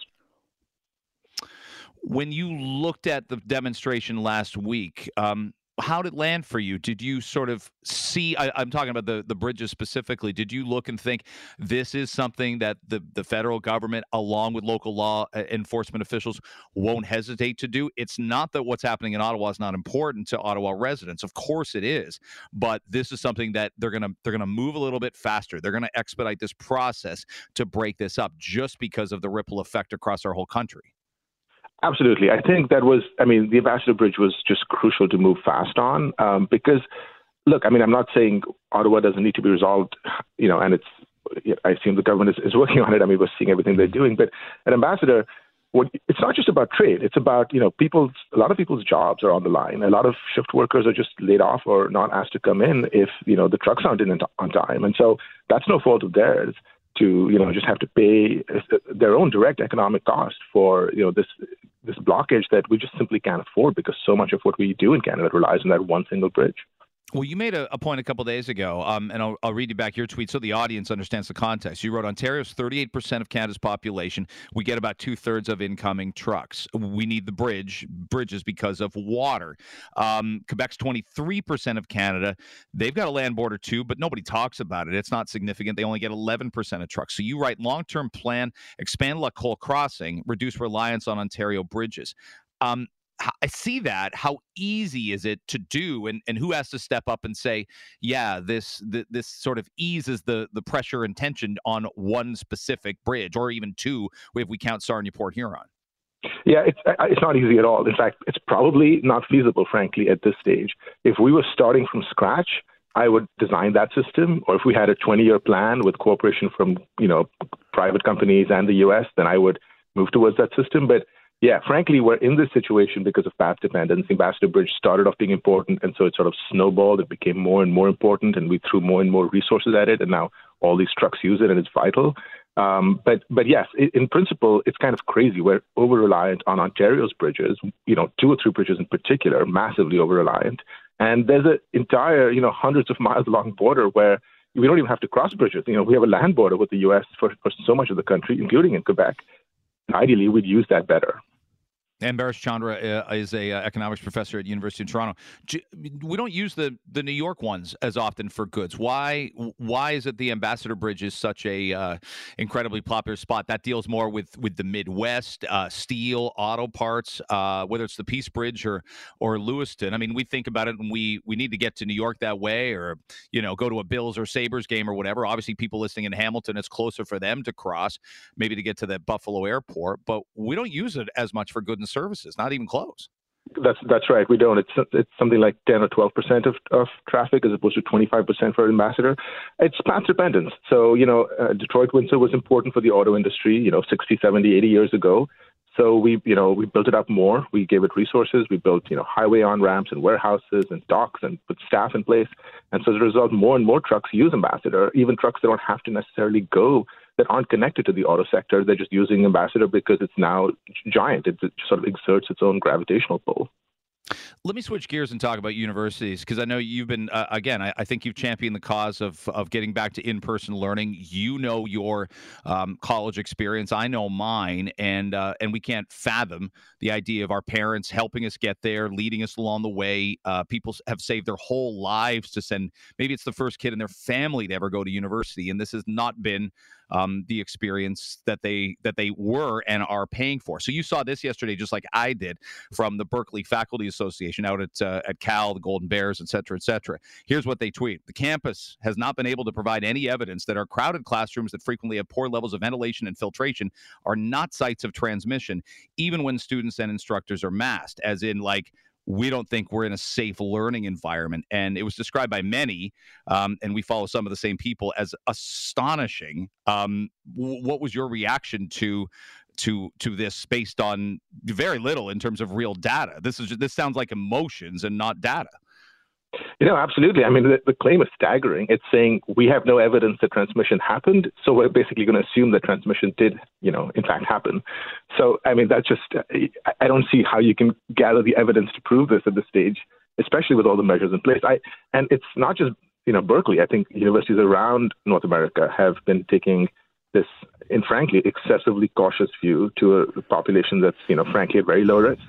When you looked at the demonstration last week, um, how did it land for you? Did you sort of see? I, am talking about the the bridges specifically. Did you look and think this is something that the the federal government, along with local law enforcement officials, won't hesitate to do? It's not that what's happening in Ottawa is not important to Ottawa residents. Of course it is, but this is something that they're gonna they're gonna move a little bit faster. They're gonna expedite this process to break this up, just because of the ripple effect across our whole country. Absolutely. I think that was, I mean, the Ambassador Bridge was just crucial to move fast on um, because, look, I mean, I'm not saying Ottawa doesn't need to be resolved, you know, and it's, I assume the government is, is working on it. I mean, we're seeing everything they're doing. But an ambassador, what, it's not just about trade. It's about, you know, people's, a lot of people's jobs are on the line. A lot of shift workers are just laid off or not asked to come in if, you know, the trucks aren't in on time. And so that's no fault of theirs to you know just have to pay uh, their own direct economic cost for you know this this blockage that we just simply can't afford because so much of what we do in Canada relies on that one single bridge. Well, you made a, a point a couple days ago, um, and I'll, I'll, read you back your tweet so the audience understands the context. You wrote Ontario's 38% of Canada's population. We get about two thirds of incoming trucks. We need the bridge, bridges because of water. Um, Quebec's 23% of Canada. They've got a land border too, but nobody talks about it. It's not significant. They only get 11% of trucks. So you write long term plan, expand La Lacolle Crossing, reduce reliance on Ontario bridges. Um, I see that. How easy is it to do, and and who has to step up and say, yeah, this th- this sort of eases the the pressure and tension on one specific bridge, or even two, if we count Sarnia Port Huron. Yeah, it's it's not easy at all. In fact, it's probably not feasible, frankly, at this stage. If we were starting from scratch, I would design that system, or if we had a 20-year plan with cooperation from you know private companies and the U.S., then I would move towards that system. But yeah, frankly, we're in this situation because of path dependence. Ambassador Bridge started off being important, and so it sort of snowballed. It became more and more important, and we threw more and more resources at it, and now all these trucks use it, and it's vital. Um, but but yes, in principle, it's kind of crazy. We're over reliant on Ontario's bridges. You know, two or three bridges in particular, massively over reliant. And there's an entire, you know, hundreds of miles long border where we don't even have to cross bridges. You know, we have a land border with the U.S. for, for so much of the country, including in Quebec. And ideally, we'd use that better. And Chandra uh, is a uh, economics professor at University of Toronto. We don't use the the New York ones as often for goods. Why why is it the Ambassador Bridge is such a uh, incredibly popular spot? That deals more with with the Midwest, uh, steel, auto parts, whether it's the Peace Bridge or or Lewiston. I mean, we think about it and we we need to get to New York that way, or you know, go to a Bills or Sabres game or whatever. Obviously, people listening in Hamilton, it's closer for them to cross, maybe to get to the Buffalo airport. But we don't use it as much for goods services, not even close. That's that's right. We don't. It's it's something like ten or twelve percent of, of traffic as opposed to twenty five percent for Ambassador. It's path dependence. So you know, uh, Detroit Windsor was important for the auto industry. You know, 60, 70, 80 years ago. So we, you know, we built it up more. We gave it resources. We built, you know, highway on ramps and warehouses and docks and put staff in place. And so as a result, more and more trucks use Ambassador, even trucks that don't have to necessarily go that aren't connected to the auto sector. They're just using Ambassador because it's now giant. It, sort of exerts its own gravitational pull. Let me switch gears and talk about universities because I know you've been uh, again. I, I, think you've championed the cause of of getting back to in person learning. You know your um, college experience. I know mine, and uh, and we can't fathom the idea of our parents helping us get there, leading us along the way. Uh, people have saved their whole lives to send. Maybe it's the first kid in their family to ever go to university, and this has not been um, the experience that they that they were and are paying for. So you saw this yesterday, just like I did, from the Berkeley Faculty Association out at uh, at Cal, the Golden Bears, et cetera, et cetera. Here's what they tweet: The campus has not been able to provide any evidence that our crowded classrooms that frequently have poor levels of ventilation and filtration are not sites of transmission, even when students and instructors are masked, as in like we don't think we're in a safe learning environment. And it was described by many, um, and we follow some of the same people as astonishing. Um, what was your reaction to to to this based on very little in terms of real data? This is this sounds like emotions and not data. You know, absolutely. I mean, the, the, claim is staggering. It's saying we have no evidence that transmission happened, so we're basically going to assume that transmission did, you know, in fact happen. So, I mean, that's just, I don't see how you can gather the evidence to prove this at this stage, especially with all the measures in place. I, and it's not just, you know, Berkeley. I think universities around North America have been taking this, and frankly, excessively cautious view to a population that's, you know, frankly, at very low risk.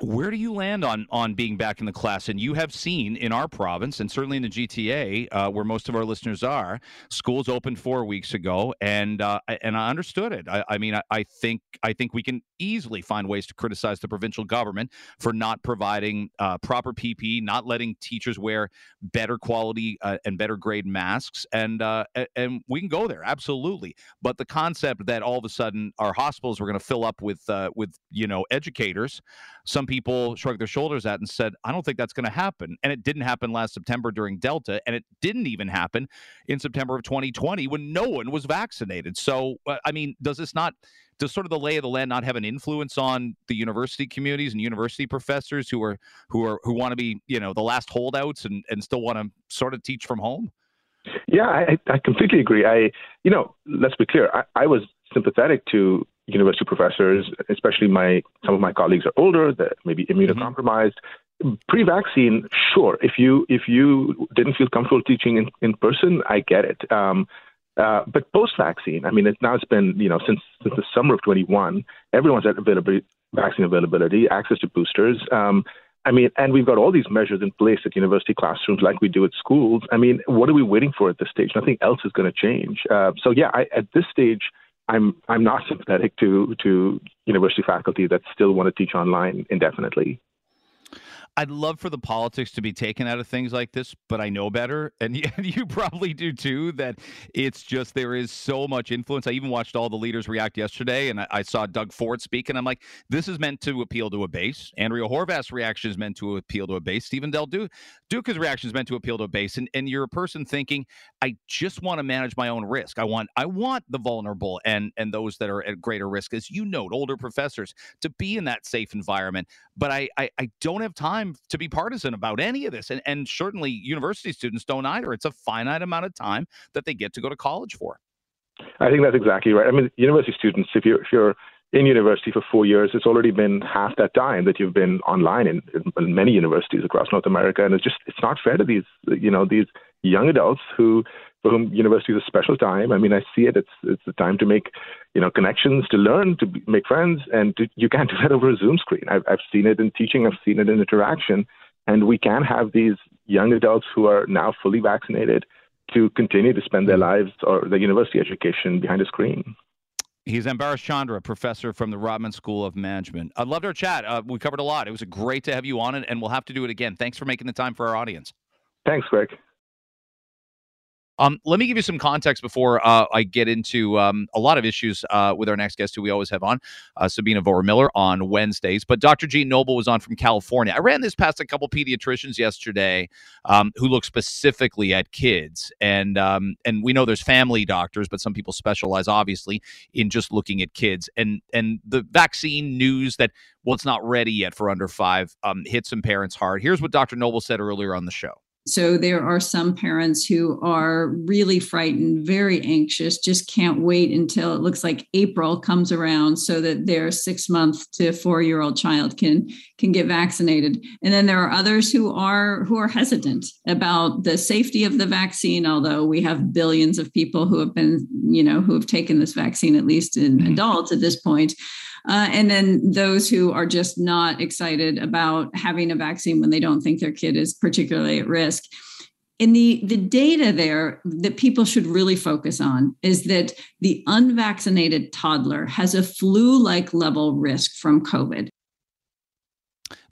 Where do you land on on being back in the class? And you have seen in our province, and certainly in the GTA, uh, where most of our listeners are, schools opened four weeks ago, and uh, and I understood it. I, I mean, I, I, think I think we can easily find ways to criticize the provincial government for not providing uh, proper PPE, not letting teachers wear better quality uh, and better grade masks, and uh, and we can go there absolutely. But the concept that all of a sudden our hospitals were going to fill up with uh, with you know educators, some some people shrugged their shoulders at and said, I don't think that's going to happen. And it didn't happen last September during Delta, and it didn't even happen in September of 2020 when no one was vaccinated. So, uh, I mean, does this not, does sort of the lay of the land not have an influence on the university communities and university professors who are, who are, who want to be, you know, the last holdouts and, and still want to sort of teach from home? Yeah, I, I completely agree. I, you know, let's be clear. I, I was sympathetic to university professors, especially my some of my colleagues are older, that maybe immunocompromised. Mm-hmm. Pre-vaccine, sure. If you if you didn't feel comfortable teaching in, in person, I get it. Um, uh, but post-vaccine, I mean, it's now it's been you know since since the summer of 21, everyone's at availability, vaccine availability, access to boosters. Um, I mean, and we've got all these measures in place at university classrooms, like we do at schools. I mean, what are we waiting for at this stage? Nothing else is going to change. Uh, so yeah, I, at this stage, I'm I'm not *laughs* sympathetic to to university faculty that still want to teach online indefinitely. I'd love for the politics to be taken out of things like this, but I know better, *laughs* and you probably do too. That it's just there is so much influence. I even watched all the leaders react yesterday, and I, saw Doug Ford speak, and I'm like, this is meant to appeal to a base. Andrea Horwath's reaction is meant to appeal to a base. Steven Del Duca, Duca's reaction is meant to appeal to a base, and and you're a person thinking, I just want to manage my own risk. I want I want the vulnerable and and those that are at greater risk, as you note, older professors, to be in that safe environment. But I I, I don't have time time to be partisan about any of this. And, and certainly university students don't either. It's a finite amount of time that they get to go to college for. I think that's exactly right. I mean, university students, if you're, if you're in university for four years, it's already been half that time that you've been online in, in, many universities across North America, and it's just it's not fair to these you know these young adults who for whom university is a special time. I mean, I see it. It's it's the time to make you know connections, to learn, to make friends, and to, you can't *laughs* do that over a Zoom screen. I've, I've seen it in teaching. I've seen it in interaction, and we can have these young adults who are now fully vaccinated to continue to spend their lives or their university education behind a screen. He's Ambarish Chandra, professor from the Rotman School of Management. I loved our chat. Uh, we covered a lot. It was great to have you on it, and we'll have to do it again. Thanks for making the time for our audience. Thanks, Greg. Um, let me give you some context before uh, I get into um, a lot of issues uh, with our next guest, who we always have on, uh, Sabina Vohra-Miller, on Wednesdays. But Dr. Jeanne Noble was on from California. I ran this past a couple pediatricians yesterday um, who look specifically at kids, and um, and we know there's family doctors, but some people specialize, obviously, in just looking at kids. And and the vaccine news that well, it's not ready yet for under five um, hit some parents hard. Here's what Dr. Noble said earlier on the show. So there are some parents who are really frightened, very anxious, just can't wait until it looks like April comes around so that their six month to four year old child can can get vaccinated. And then there are others who are who are hesitant about the safety of the vaccine, although we have billions of people who have been, you know, who have taken this vaccine, at least in mm-hmm. adults at this point. Uh, and then those who are just not excited about having a vaccine when they don't think their kid is particularly at risk. And the, the data there that people should really focus on is that the unvaccinated toddler has a flu like level risk from COVID.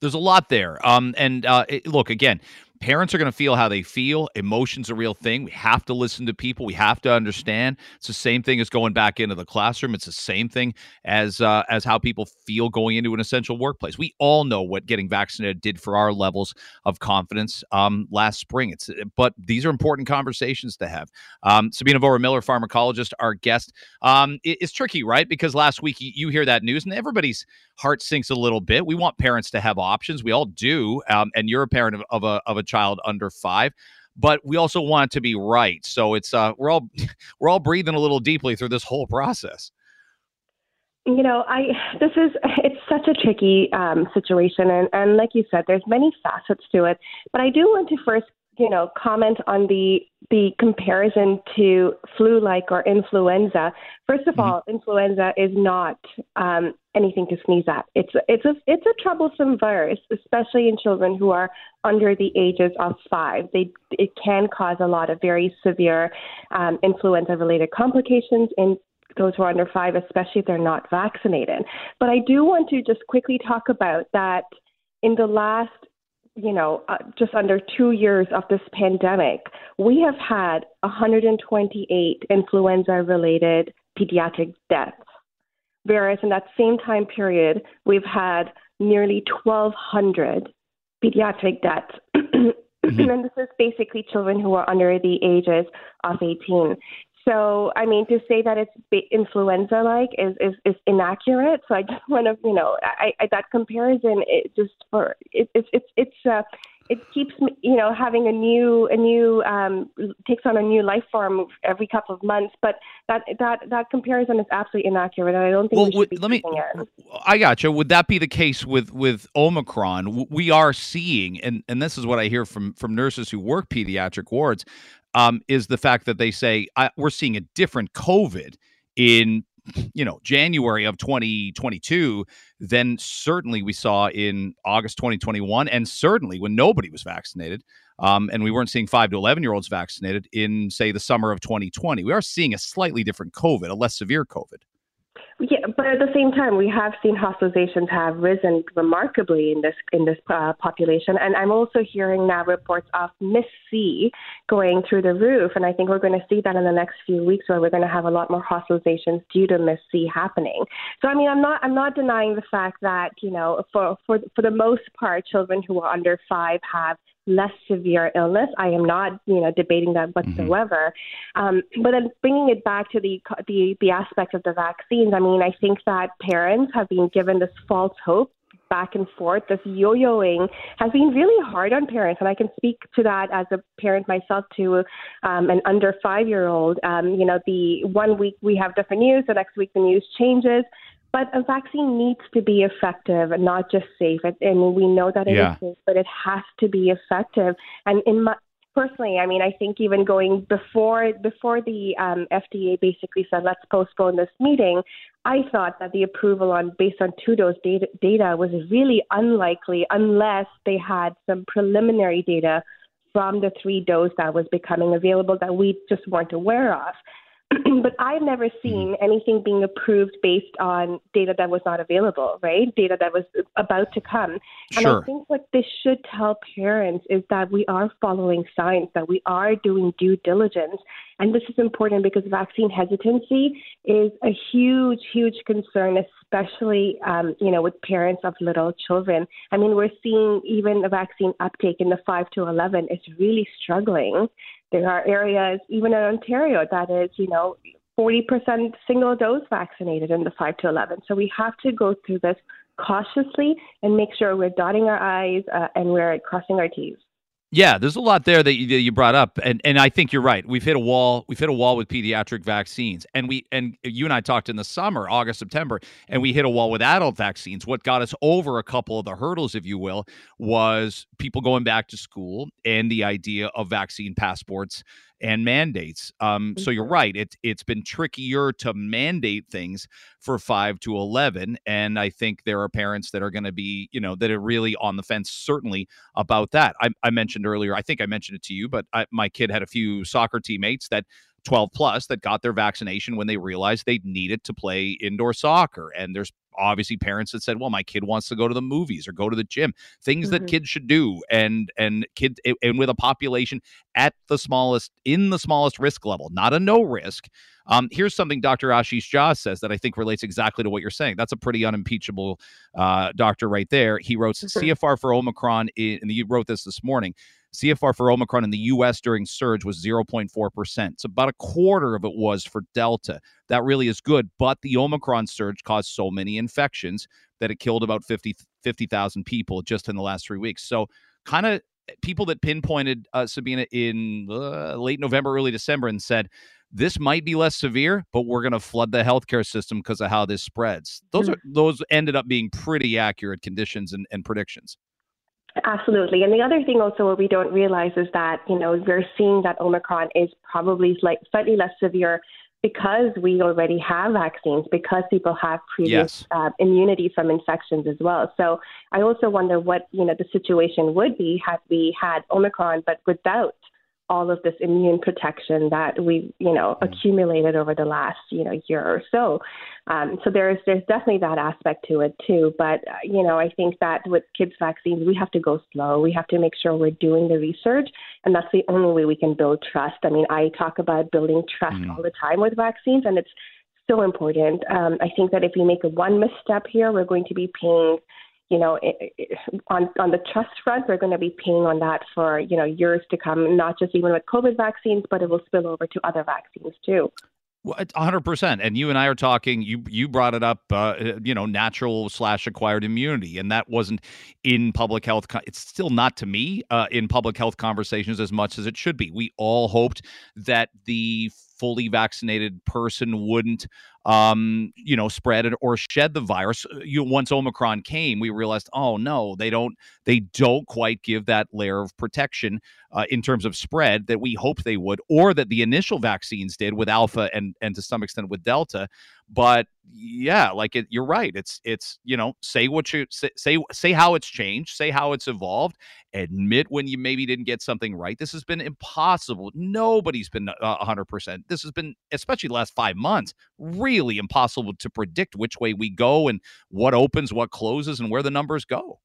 There's a lot there. Um, and uh, it, look, again, parents are going to feel how they feel. Emotion's a real thing. We have to listen to people. We have to understand. It's the same thing as going back into the classroom. It's the same thing as uh, as how people feel going into an essential workplace. We all know what getting vaccinated did for our levels of confidence um, last spring. It's but these are important conversations to have. Um, Sabina Vohra-Miller, pharmacologist, our guest. Um, it, it's tricky, right? Because last week you, you hear that news and everybody's heart sinks a little bit. We want parents to have options. We all do. Um, and you're a parent of, of a of a child under five but we also want it to be right so it's uh we're all *laughs* we're all breathing a little deeply through this whole process you know i this is *laughs* it's such a tricky um, situation and, and like you said there's many facets to it but i do want to first you know, comment on the the comparison to flu-like or influenza. First of mm-hmm. all, influenza is not um, anything to sneeze at. It's it's a it's a troublesome virus, especially in children who are under the ages of five. They it can cause a lot of very severe um, influenza-related complications in those who are under five, especially if they're not vaccinated. But I do want to just quickly talk about that in the last you know, uh, just under two years of this pandemic, we have had 128 influenza related pediatric deaths. Whereas in that same time period, we've had nearly 1,200 pediatric deaths. *clears throat* mm-hmm. and this is basically children who are under the ages of 18. So, I mean, to say that it's influenza-like is, is, is inaccurate. So, I just want to, you know, I, I, that comparison, it just for it, it's it's it's uh, it keeps you know, having a new a new um, takes on a new life form every couple of months. But that that that comparison is absolutely inaccurate, and I don't think well, we let me. It. I gotcha. Would that be the case with with Omicron? We are seeing, and and this is what I hear from from nurses who work pediatric wards um, is the fact that they say we're seeing a different COVID in you know January of 2022 than certainly we saw in August 2021, and certainly when nobody was vaccinated. Um, and we weren't seeing five to 11 year olds vaccinated in, say, the summer of 2020. We are seeing a slightly different COVID, a less severe COVID. Yeah, but at the same time, we have seen hospitalizations have risen remarkably in this in this uh, population, and I'm also hearing now reports of Miss C going through the roof, and I think we're going to see that in the next few weeks, where we're going to have a lot more hospitalizations due to Miss C happening. So, I mean, I'm not I'm not denying the fact that you know, for for for the most part, children who are under five have less severe illness. I am not, you know, debating that mm-hmm. whatsoever. Mm-hmm. Um, but then bringing it back to the the the aspect of the vaccines, I mean, I think that parents have been given this false hope back and forth. This yo-yoing has been really hard on parents, and I can speak to that as a parent myself to um, an under five-year-old. Um, you know, the one week we have different news, the next week the news changes. But a vaccine needs to be effective and not just safe. And we know that it yeah. is safe, but it has to be effective. And in my personally, I mean, I think even going before before the um, FDA basically said let's postpone this meeting, I thought that the approval on based on two dose data, data was really unlikely unless they had some preliminary data from the three dose that was becoming available that we just weren't aware of. *clears throat* but I've never mm-hmm. seen anything being approved based on data that was not available, right? Data that was about to come. And Sure. I think what this should tell parents is that we are following science, that we are doing due diligence. And this is important because vaccine hesitancy is a huge, huge concern, especially, um, you know, with parents of little children. I mean, we're seeing even the vaccine uptake in the 5 to 11 is really struggling. There are areas, even in Ontario, that is, you know, 40% single dose vaccinated in the 5 to 11. So we have to go through this cautiously and make sure we're dotting our I's uh, and we're crossing our T's. Yeah, there's a lot there that you, that you brought up, and and I think you're right. We've hit a wall. We've hit a wall with pediatric vaccines, and we and you and I talked in the summer, August, September, and we hit a wall with adult vaccines. What got us over a couple of the hurdles, if you will, was people going back to school and the idea of vaccine passports and mandates. Um, so you're right. It's it's been trickier to mandate things for five to eleven, and I think there are parents that are going to be, you know, that are really on the fence, certainly about that. I, I mentioned earlier. I think I mentioned it to you, but I, my kid had a few soccer teammates that. 12 plus that got their vaccination when they realized they needed to play indoor soccer. And there's obviously parents that said well my kid wants to go to the movies or go to the gym things that Mhm. kids should do. And and kids and with a population at the smallest in the smallest risk level not a no risk. Um, here's something dr ashish jha says that i think relates exactly to what you're saying. That's a pretty unimpeachable uh, doctor right there. He wrote cfr for omicron i- and you wrote this this morning CFR for Omicron in the US during surge was 0.4%. So about a quarter of it was for Delta. That really is good. But the Omicron surge caused so many infections that it killed about 50 50,000 people just in the last three weeks. So kind of people that pinpointed uh, Sabina in uh, late November, early December and said, this might be less severe, but we're going to flood the healthcare system because of how this spreads. Those are those ended up being pretty accurate conditions and, and predictions. Absolutely. And the other thing also what we don't realize is that, you know, we're seeing that Omicron is probably like slightly less severe because we already have vaccines, because people have previous Yes. uh, immunity from infections as well. So I also wonder what, you know, the situation would be had we had Omicron, but without all of this immune protection that we, you know, accumulated over the last, you know, year or so. Um, so there's there's definitely that aspect to it too. But uh, you know, I think that with kids vaccines, we have to go slow. We have to make sure we're doing the research, and that's the only way we can build trust. I mean, I talk about building trust all the time with vaccines, and it's so important. Um, I think that if we make one misstep here, we're going to be paying. You know, on on the trust front, we're going to be paying on that for you know years to come. Not just even with COVID vaccines, but it will spill over to other vaccines too. Hundred percent. And you and I are talking. You you brought it up. Uh, you know, natural slash acquired immunity, and that wasn't in public health. co- It's still not to me uh, in public health conversations as much as it should be. We all hoped that the fully vaccinated person wouldn't, um, you know, spread it or shed the virus. Uh, You once Omicron came, we realized, oh no, they don't. They don't quite give that layer of protection uh, in terms of spread that we hoped they would, or that the initial vaccines did with Alpha and and to some extent with Delta. But yeah, like it, you're right. It's it's you know say what you say say say how it's changed, say how it's evolved, admit when you maybe didn't get something right. This has been impossible. Nobody's been uh, 100%. This has been especially the last 5 months really impossible to predict which way we go and what opens, what closes and where the numbers go.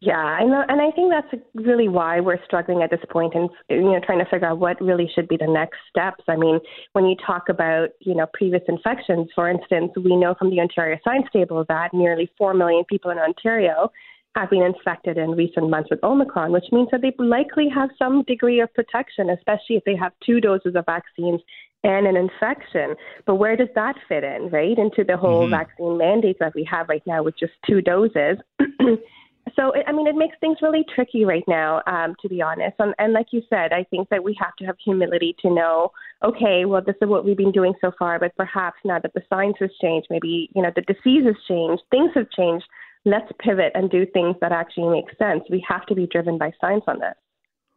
Yeah, know, and I think that's really why we're struggling at this point, and you know, trying to figure out what really should be the next steps. I mean, when you talk about you know previous infections, for instance, we know from the Ontario Science Table that nearly four million people in Ontario have been infected in recent months with Omicron, which means that they likely have some degree of protection, especially if they have two doses of vaccines and an infection. But where does that fit in, right, into the whole Mhm. vaccine mandate that we have right now with just two doses? *clears throat* So, it, I mean, it makes things really tricky right now, um, to be honest. And, and like you said, I think that we have to have humility to know, okay, well, this is what we've been doing so far, but perhaps now that the science has changed, maybe, you know, the disease has changed, things have changed, let's pivot and do things that actually make sense. We have to be driven by science on this.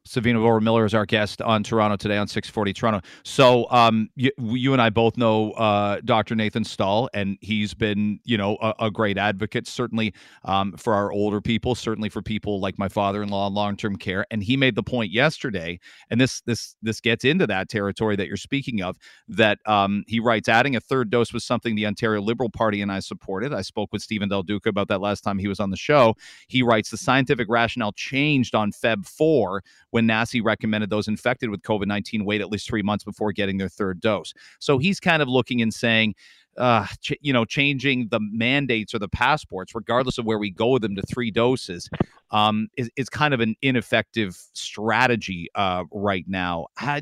Sabina Vohra-Miller is our guest on Toronto today on 640 Toronto. So, um, you, you and I both know uh, Dr. Nathan Stall, and he's been, you know, a, a great advocate, certainly um, for our older people, certainly for people like my father-in-law in long-term care. And he made the point yesterday, and this this this gets into that territory that you're speaking of. That um, he writes, adding a third dose was something the Ontario Liberal Party and I supported. I spoke with Steven Del Duca about that last time he was on the show. He writes, the scientific rationale changed on Feb 4 when NACI recommended those infected with COVID 19 wait at least three months before getting their third dose. So he's kind of looking and saying, uh, ch- you know, changing the mandates or the passports, regardless of where we go with them to three doses, um, is, is kind of an ineffective strategy uh, right now. How,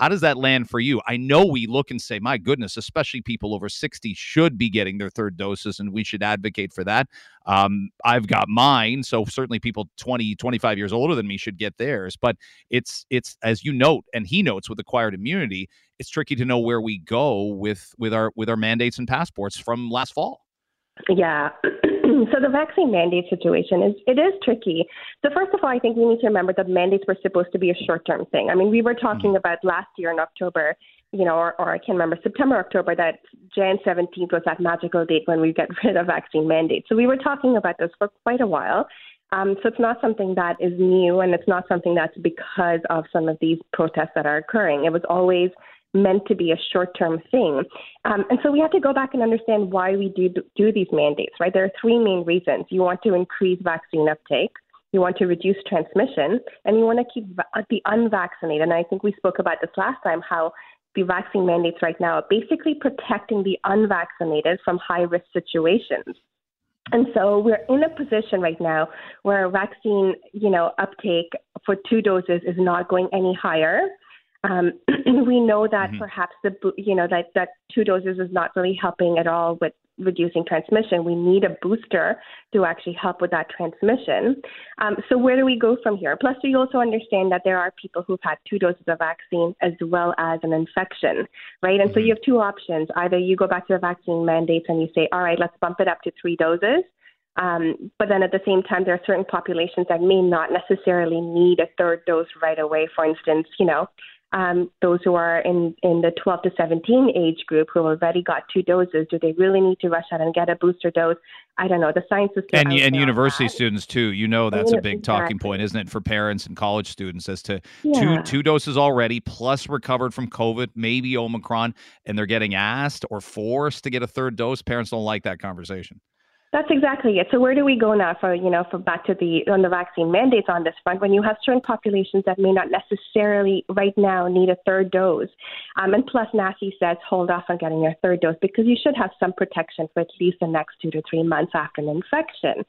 how does that land for you? I know we look and say, my goodness, especially people over 60 should be getting their third doses, and we should advocate for that. Um, I've got mine, so certainly people 20, 25 years older than me should get theirs. But it's it's as you note, and he notes with acquired immunity, it's tricky to know where we go with with our with our mandates and passports from last fall. Yeah. *clears throat* so the vaccine mandate situation is it is tricky. So first of all, I think we need to remember that mandates were supposed to be a short term thing. I mean, we were talking mm-hmm. about last year in October, you know, or, or I can't remember September, October that Jan 17th was that magical date when we get *laughs* rid of vaccine mandates. So we were talking about this for quite a while. Um, so it's not something that is new, and it's not something that's because of some of these protests that are occurring. It was always meant to be a short term thing. Um, and so we have to go back and understand why we do, do these mandates, right? There are three main reasons. You want to increase vaccine uptake, you want to reduce transmission, and you want to keep the unvaccinated. And I think we spoke about this last time how the vaccine mandates right now are basically protecting the unvaccinated from high risk situations. And so we're in a position right now where vaccine, you know, uptake for two doses is not going any higher. Um, *clears throat* we know that mm-hmm. perhaps the you know that that two doses is not really helping at all with reducing transmission. We need a booster to actually help with that transmission. Um, so where do we go from here? Plus, we also understand that there are people who've had two doses of vaccine as well as an infection, right? And mm-hmm. so you have two options: either you go back to the vaccine mandates and you say, all right, let's bump it up to three doses. Um, but then at the same time, there are certain populations that may not necessarily need a third dose right away. For instance, you know, um, those who are in, in the 12 to 17 age group who already got two doses, do they really need to rush out and get a booster dose? I don't know. The science is and and university students too. You know that's a big talking point, isn't it, for parents and college students as to yeah. two two doses already plus recovered from COVID, maybe Omicron, and they're getting asked or forced to get a third dose. Parents don't like that conversation. That's exactly it. So where do we go now for you know for back to the on the vaccine mandates on this front when you have certain populations that may not necessarily right now need a third dose, um, and plus NACI says hold off on getting your third dose because you should have some protection for at least the next two to three months after an infection.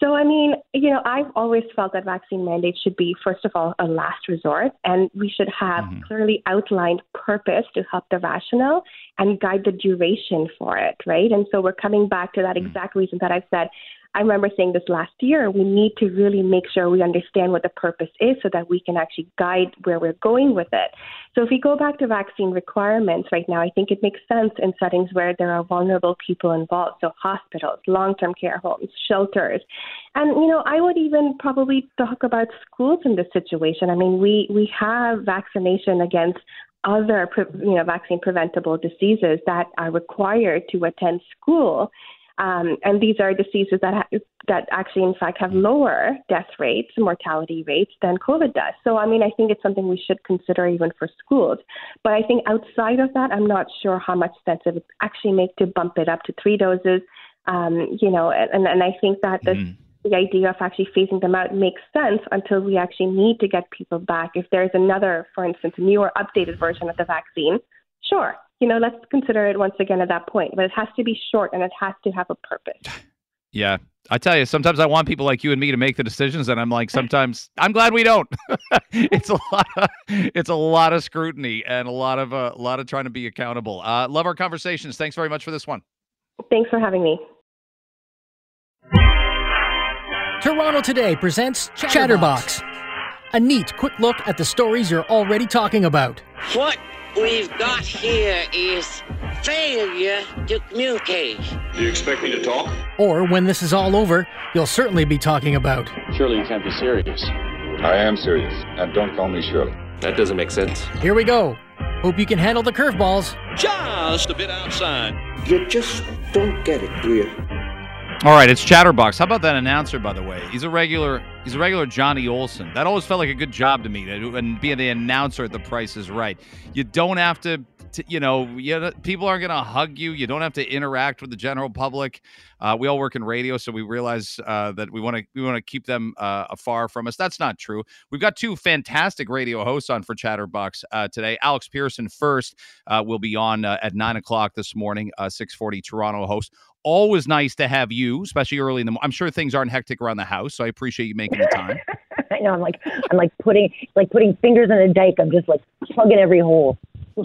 So I mean you know I've always felt that vaccine mandates should be first of all a last resort, and we should have mm-hmm. clearly outlined purpose to help the rationale and guide the duration for it, right? And so we're coming back to that mm. exact reason that I've said. I remember saying this last year. We need to really make sure we understand what the purpose is so that we can actually guide where we're going with it. So, if we go back to vaccine requirements right now, I think it makes sense in settings where there are vulnerable people involved. So, hospitals, long term care homes, shelters. And, you know, I would even probably talk about schools in this situation. I mean, we, we have vaccination against other you know vaccine preventable diseases that are required to attend school um, and these are diseases that ha- that actually in fact have lower death rates mortality rates than covid does. So i mean i think it's something we should consider even for schools. But i think outside of that i'm not sure how much sense it would actually make to bump it up to three doses. Um, you know and, and i think that the mm the idea of actually phasing them out makes sense until we actually need to get people back. If there's another, for instance, a newer, updated version of the vaccine, sure, you know, let's consider it once again at that point. But it has to be short and it has to have a purpose. *sighs* Yeah. I tell you, sometimes I want people like you and me to make the decisions, and I'm like, sometimes *laughs* I'm glad we don't. *laughs* it's a lot, of, it's a lot of scrutiny and a lot of uh, a lot of trying to be accountable. Uh, love our conversations. Thanks very much for this one. Thanks for having me. Toronto Today presents Chatterbox. A neat, quick look at the stories you're already talking about. What we've got here is failure to communicate. Do you expect me to talk? Or when this is all over, you'll certainly be talking about. Surely you can't be serious. I am serious, and don't call me Shirley. That doesn't make sense. Here we go. Hope you can handle the curveballs. Just a bit outside. You just don't get it, do you? All right, it's Chatterbox. How about that announcer, by the way? He's a regular. He's a regular Johnny Olson. That always felt like a good job to me, and being the announcer at The Price is Right. You don't have to, to you know, you, people aren't going to hug you. You don't have to interact with the general public. Uh, we all work in radio, so we realize uh, that we want to we want to keep them uh, afar from us. That's not true. We've got two fantastic radio hosts on for Chatterbox uh, today. Alex Pearson first uh, will be on uh, at nine o'clock this morning, six forty Toronto host always nice to have you, especially early in the. Morning. I'm sure things aren't hectic around the house, so I appreciate you making the time. *laughs* I know. I'm like I'm like putting like putting fingers in a dike. I'm just like plugging every hole.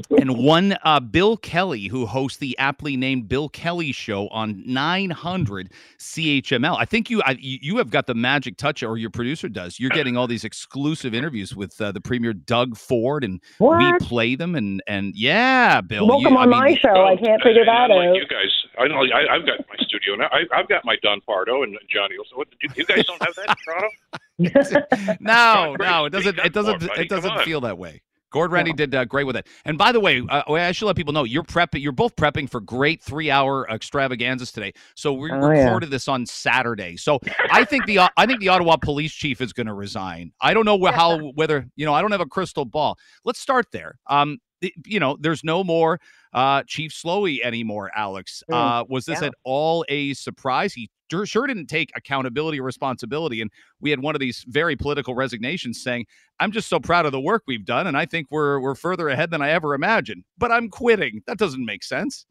*laughs* and one uh, Bill Kelly, who hosts the aptly named Bill Kelly Show on 900 CHML. I think you I, you have got the magic touch, or your producer does. You're *laughs* getting all these exclusive interviews with uh, the premier Doug Ford, and what? we play them. And and yeah, Bill, welcome you, on I mean, my show. I can't figure that like out. You guys, I know. I, I've got my studio now. I, I've got my Don Pardo and Johnny. So what, you, you guys don't have that in Toronto? *laughs* no, no, it doesn't. It doesn't. More, it doesn't feel that way. Gord Randy did uh, great with it. And by the way, uh, I should let people know you're prepping. You're both prepping for great three-hour extravaganzas today. So we Oh, yeah. recorded this on Saturday. So I think the I think the Ottawa police chief is going to resign. I don't know wh- how whether you know. I don't have a crystal ball. Let's start there. Um, the- you know, there's no more uh, Chief Sloly anymore. Alex, Mm, uh, was this yeah. at all a surprise? He sure- sure didn't take accountability or responsibility, and we had one of these very political resignations saying, "I'm just so proud of the work we've done, and I think we're we're further ahead than I ever imagined." But I'm quitting. That doesn't make sense.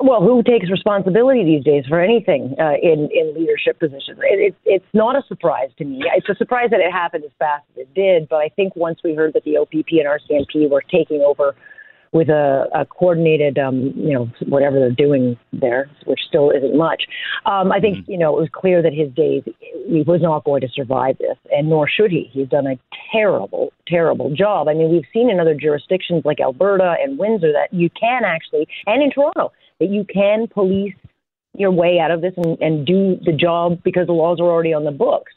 Well, who takes responsibility these days for anything uh, in in leadership positions? It, it, it's not a surprise to me. It's a surprise that it happened as fast as it did. But I think once we heard that the OPP and RCMP were taking over with a, a coordinated, um, you know, whatever they're doing there, which still isn't much, um, I think you know it was clear that his days he was not going to survive this, and nor should he. He's done a terrible, terrible job. I mean, we've seen in other jurisdictions like Alberta and Windsor that you can actually, and in Toronto that you can police your way out of this and, and do the job because the laws are already on the books.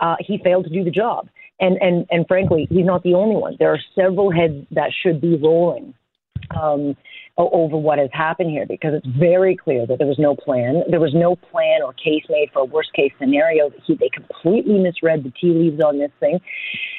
Uh, he failed to do the job. And, and, and frankly, he's not the only one. There are several heads that should be rolling um, over what has happened here because it's very clear that there was no plan. There was no plan or case made for a worst case scenario. He, they completely misread the tea leaves on this thing.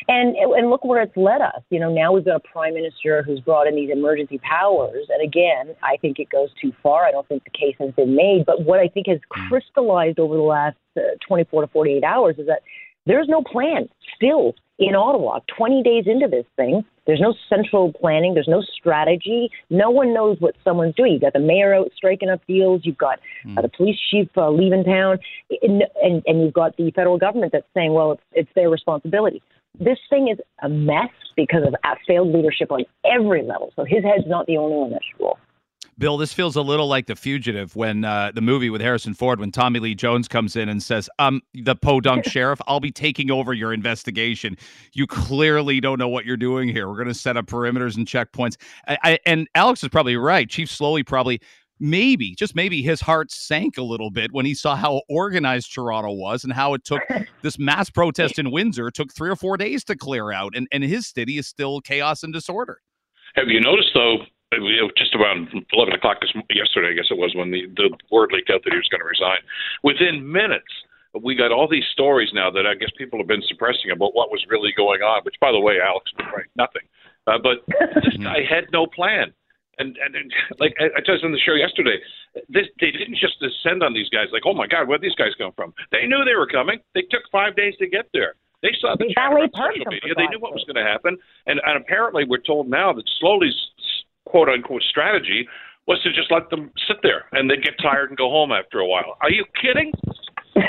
And, and look where it's led us. You know, now we've got a prime minister who's brought in these emergency powers. And again, I think it goes too far. I don't think the case has been made. But what I think has crystallized over the last uh, 24 to 48 hours is that there's no plan still in Ottawa. 20 days into this thing, there's no central planning, there's no strategy. No one knows what someone's doing. You've got the mayor out striking up deals, you've got uh, the police chief uh, leaving town, and, and, and you've got the federal government that's saying, well, it's, it's their responsibility. This thing is a mess because of uh, failed leadership on every level. So his head's not the only one that should roll. Bill, this feels a little like The Fugitive when uh, the movie with Harrison Ford, when Tommy Lee Jones comes in and says, um, the podunk *laughs* sheriff, I'll be taking over your investigation. You clearly don't know what you're doing here. We're going to set up perimeters and checkpoints. I, I, and Alex is probably right. Chief Sloly probably, maybe, just maybe his heart sank a little bit when he saw how organized Toronto was and how it took *laughs* this mass protest in Windsor took three or four days to clear out. And, and his city is still chaos and disorder. Have you noticed though? You know, Just around 11 o'clock this, yesterday, I guess it was when the, the word leaked out that he was going to resign. Within minutes, we got all these stories now that I guess people have been suppressing about what was really going on. Which, by the way, Alex was right, nothing. Uh, but this guy had no plan. And, and, and like I I told you on the show yesterday, this they didn't just descend on these guys like, oh my God, where'd these guys come from? They knew they were coming. They took five days to get there. They saw the They chatter valet on parked social media. They knew what was going to happen, and, and apparently we're told now that Sloly's quote unquote strategy was to just let them sit there and they'd get tired and go home after a while. Are you kidding? *laughs*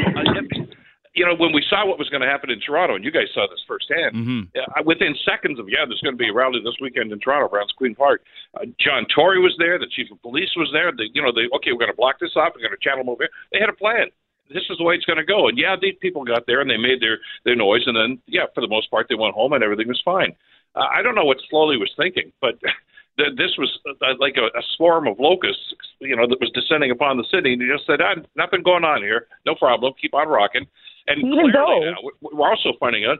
You know, when we saw what was going to happen in Toronto, and you guys saw this firsthand, Mm-hmm. uh, within seconds of, yeah, there's going to be a rally this weekend in Toronto, around Queen Park. Uh, John Tory was there. The chief of police was there. The, you know, they, okay, we're going to block this off. We're going to channel them over here. They had a plan. This is the way it's going to go. And yeah, these people got there and they made their, their noise. And then, yeah, for the most part, they went home and everything was fine. Uh, I don't know what Sloly was thinking, but th- *laughs* this was uh, like a, a swarm of locusts, you know, that was descending upon the city. And he just said, ah, nothing going on here. No problem. Keep on rocking. And Even clearly though- now, we- we're also finding out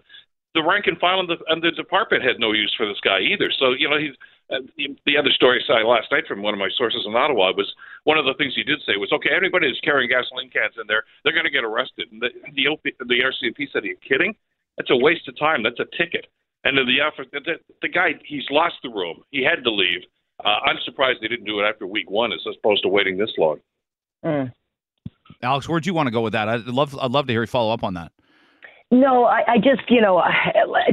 the rank and file and the, and the department had no use for this guy either. So you know he's uh, the, the other story I saw last night from one of my sources in Ottawa was one of the things he did say was, okay, anybody who's carrying gasoline cans in there, they're going to get arrested. And the the, OP, the RCMP said, are you kidding? That's a waste of time. That's a ticket. And then the, the the guy, he's lost the room. He had to leave. Uh, I'm surprised they didn't do it after week one, as opposed to waiting this long. Mm. Alex, where'd you want to go with that? I'd love I'd love to hear you follow up on that. No, I, I just, you know,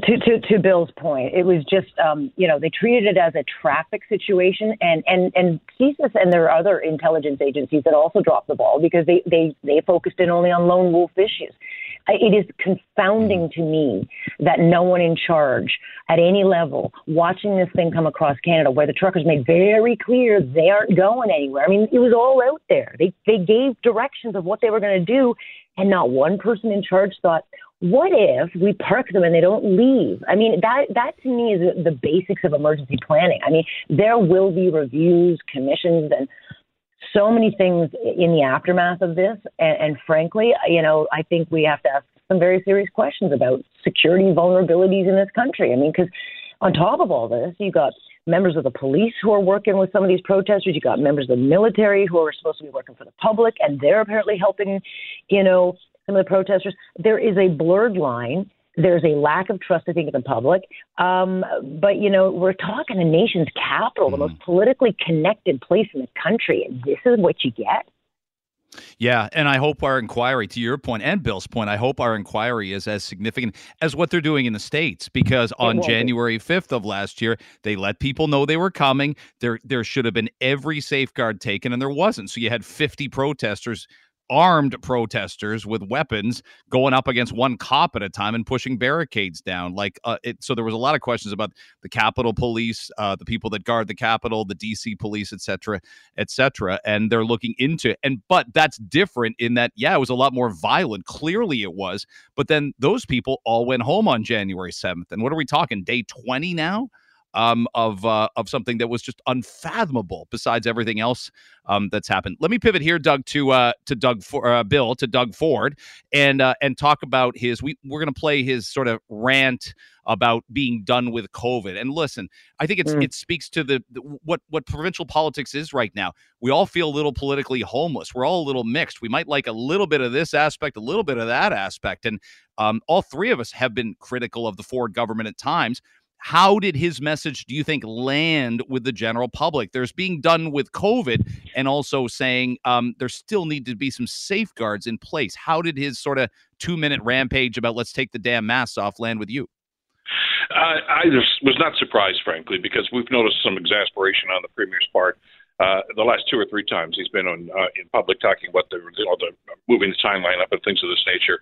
to, to to Bill's point, it was just, um, you know, they treated it as a traffic situation, and and and CSIS and there are other intelligence agencies that also dropped the ball because they they they focused in only on lone wolf issues. It is confounding to me that no one in charge at any level watching this thing come across Canada, where the truckers made very clear they aren't going anywhere. I mean, it was all out there. They they gave directions of what they were going to do, and not one person in charge thought, what if we park them and they don't leave? I mean, that that to me is the basics of emergency planning. I mean, there will be reviews, commissions, and so many things in the aftermath of this. And, and frankly, you know, I think we have to ask some very serious questions about security vulnerabilities in this country. I mean, because on top of all this, you got members of the police who are working with some of these protesters. You got members of the military who are supposed to be working for the public, and they're apparently helping, you know, some of the protesters. There is a blurred line. There's a lack of trust, I think, in the public. Um, but, you know, we're talking a nation's capital, mm the most politically connected place in the country, and this is what you get. Yeah, and I hope our inquiry, to your point and Bill's point, I hope our inquiry is as significant as what they're doing in the states. Because on January fifth of last year, they let people know they were coming. There, there should have been every safeguard taken, and there wasn't. So you had fifty protesters armed protesters with weapons going up against one cop at a time and pushing barricades down. Like, uh, it, so there was a lot of questions about the Capitol Police, uh, the people that guard the Capitol, the DC Police, et cetera, et cetera. And they're looking into it. and but that's different in that yeah, it was a lot more violent. Clearly, it was. But then those people all went home on January seventh. And what are we talking? Day twenty now um, of uh, of something that was just unfathomable. Besides everything else um, that's happened. Let me pivot here, Doug, to uh, to Doug for, uh, Bill to Doug Ford, and uh, and talk about his. We we're going to play his sort of rant about being done with COVID. And listen, I think it's mm. it speaks to the, the, what what provincial politics is right now. We all feel a little politically homeless. We're all a little mixed. We might like a little bit of this aspect, a little bit of that aspect, and um, all three of us have been critical of the Ford government at times. How did his message, do you think, land with the general public? There's being done with COVID and also saying um, there still need to be some safeguards in place. How did his sort of two minute rampage about let's take the damn masks off land with you? Uh, I was not surprised, frankly, because we've noticed some exasperation on the premier's part. Uh, the last two or three times he's been on uh, in public talking about the, the moving the timeline up and things of this nature.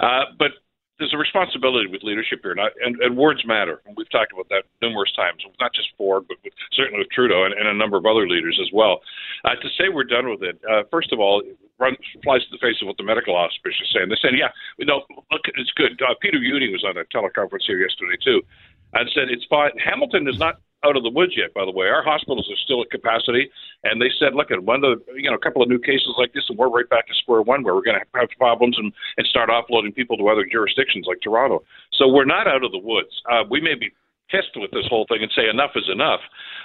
Uh, but there's a responsibility with leadership here, not, and, and words matter. And We've talked about that numerous times, not just Ford, but with, certainly with Trudeau and, and a number of other leaders as well. Uh, to say we're done with it, uh, first of all, run, flies in the face of what the medical officers are saying. They're saying, yeah, we know, look, it's good. Uh, Peter Jüni was on a teleconference here yesterday, too, and said it's fine. Hamilton is not out of the woods yet, by the way. Our hospitals are still at capacity, and they said, look, at one of the, you know, a couple of new cases like this, and we're right back to square one, where we're going to have problems and, and start offloading people to other jurisdictions like Toronto. So we're not out of the woods. Uh, we may be pissed with this whole thing and say enough is enough.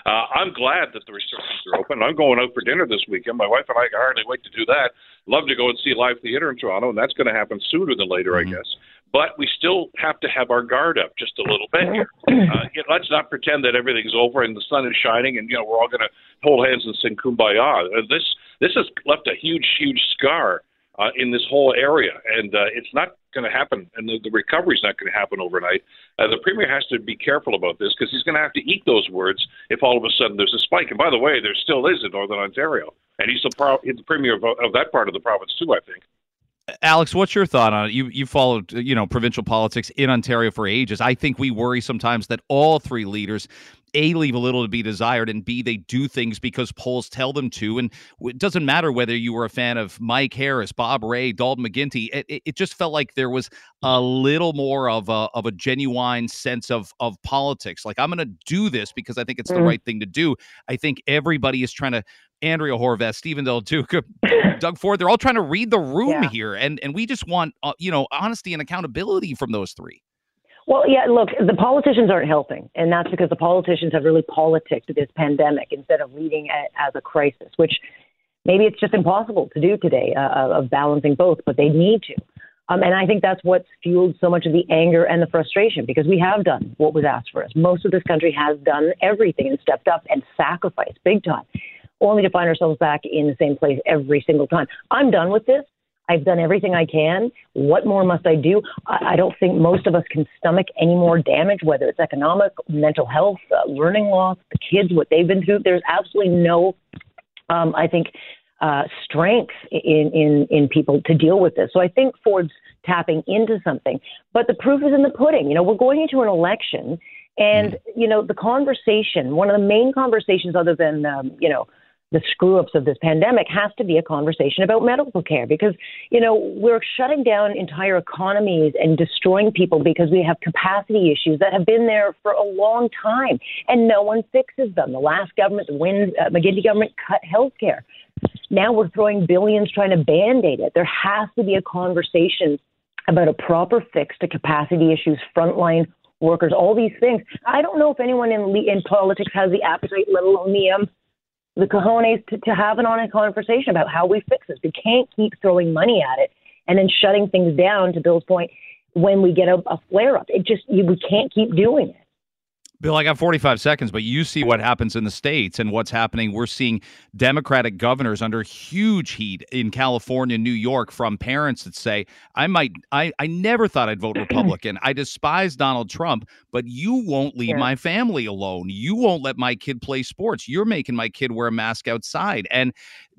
Uh, I'm glad that the restrictions are open. I'm going out for dinner this weekend. My wife and I can hardly wait to do that. Love to go and see live theater in Toronto, and that's going to happen sooner than later, mm-hmm. I guess but we still have to have our guard up just a little bit here. *clears throat* Uh, you know, let's not pretend that everything's over and the sun is shining and you know we're all going to hold hands and sing kumbaya. Uh, this this has left a huge huge scar uh, in this whole area, and uh, it's not going to happen, and the, the recovery is not going to happen overnight. Uh, the premier has to be careful about this because he's going to have to eat those words if all of a sudden there's a spike. And by the way, there still is in Northern Ontario, and he's the, pro- he's the premier of, of that part of the province too, I think. Alex, what's your thought on it? You you followed you know provincial politics in Ontario for ages. I think we worry sometimes that all three leaders a leave a little to be desired and b they do things because polls tell them to and it doesn't matter whether you were a fan of mike harris bob rae dalton McGuinty. it, it just felt like there was a little more of a, of a genuine sense of of politics like i'm going to do this because i think it's the mm. right thing to do i think everybody is trying to Andrea Horwath, Steven Del Duca, *laughs* Doug Ford, they're all trying to read the room yeah. here. And and we just want uh, you know, honesty and accountability from those three. Well, yeah, look, the politicians aren't helping, and that's because the politicians have really politicked this pandemic instead of leading it as a crisis, which maybe it's just impossible to do today uh, of balancing both, but they need to. Um, and I think that's what's fueled so much of the anger and the frustration because we have done what was asked for us. Most of this country has done everything and stepped up and sacrificed big time, only to find ourselves back in the same place every single time. I'm done with this. I've done everything I can. What more must I do? I, I don't think most of us can stomach any more damage, whether it's economic, mental health, uh, learning loss, the kids, what they've been through. There's absolutely no, um, I think, uh, strength in, in, in people to deal with this. So I think Ford's tapping into something. But the proof is in the pudding. You know, we're going into an election, and, mm-hmm. you know, the conversation, one of the main conversations other than, um, you know, the screw ups of this pandemic has to be a conversation about medical care because, you know, we're shutting down entire economies and destroying people because we have capacity issues that have been there for a long time and no one fixes them. The last government, the Wynne, uh, McGuinty government cut health care. Now we're throwing billions trying to band aid it. There has to be a conversation about a proper fix to capacity issues, frontline workers, all these things. I don't know if anyone in in politics has the appetite, let alone the um, the cojones to, to have an honest conversation about how we fix this. We can't keep throwing money at it and then shutting things down. To Bill's point, when we get a, a flare up, it just you, we can't keep doing it. Bill, I got 45 seconds, but you see what happens in the states and what's happening. We're seeing Democratic governors under huge heat in California, New York, from parents that say, I might, I, I never thought I'd vote *clears throat* Republican. I despise Donald Trump, but you won't leave yeah. my family alone. You won't let my kid play sports. You're making my kid wear a mask outside. And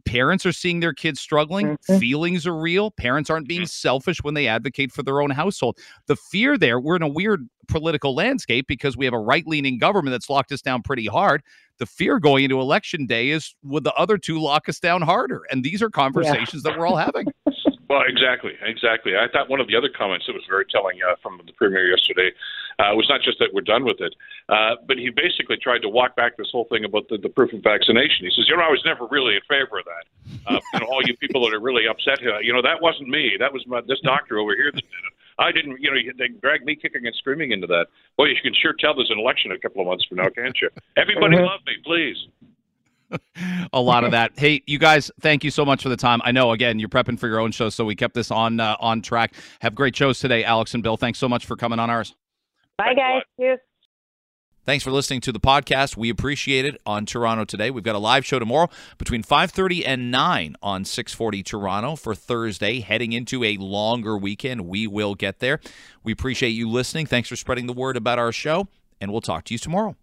parents are seeing their kids struggling. Mm-hmm. Feelings are real. Parents aren't being selfish when they advocate for their own household. The fear there, we're in a weird political landscape because we have a right leaning government that's locked us down pretty hard. The fear going into election day is would the other two lock us down harder? And these are conversations yeah. that we're all having. *laughs* Well, exactly, exactly. I thought one of the other comments that was very telling uh, from the premier yesterday uh, was not just that we're done with it, uh, but he basically tried to walk back this whole thing about the, the proof of vaccination. He says, you know, I was never really in favor of that. Uh, you know, all you people that are really upset, uh, you know, that wasn't me. That was my, this doctor over here that did it. I didn't, you know, they dragged me kicking and screaming into that. Boy, you can sure tell there's an election a couple of months from now, can't you? Everybody mm-hmm. love me, please. *laughs* a lot of that. Hey, you guys, thank you so much for the time. I know again you're prepping for your own show, so we kept this on uh, on track. Have great shows today, Alex and Bill. Thanks so much for coming on ours. Bye, guys. Thanks for listening to the podcast. We appreciate it on Toronto today. We've got a live show tomorrow between 5:30 and 9 on 640 Toronto for Thursday, heading into a longer weekend. We will get there. We appreciate you listening. Thanks for spreading the word about our show, and we'll talk to you tomorrow.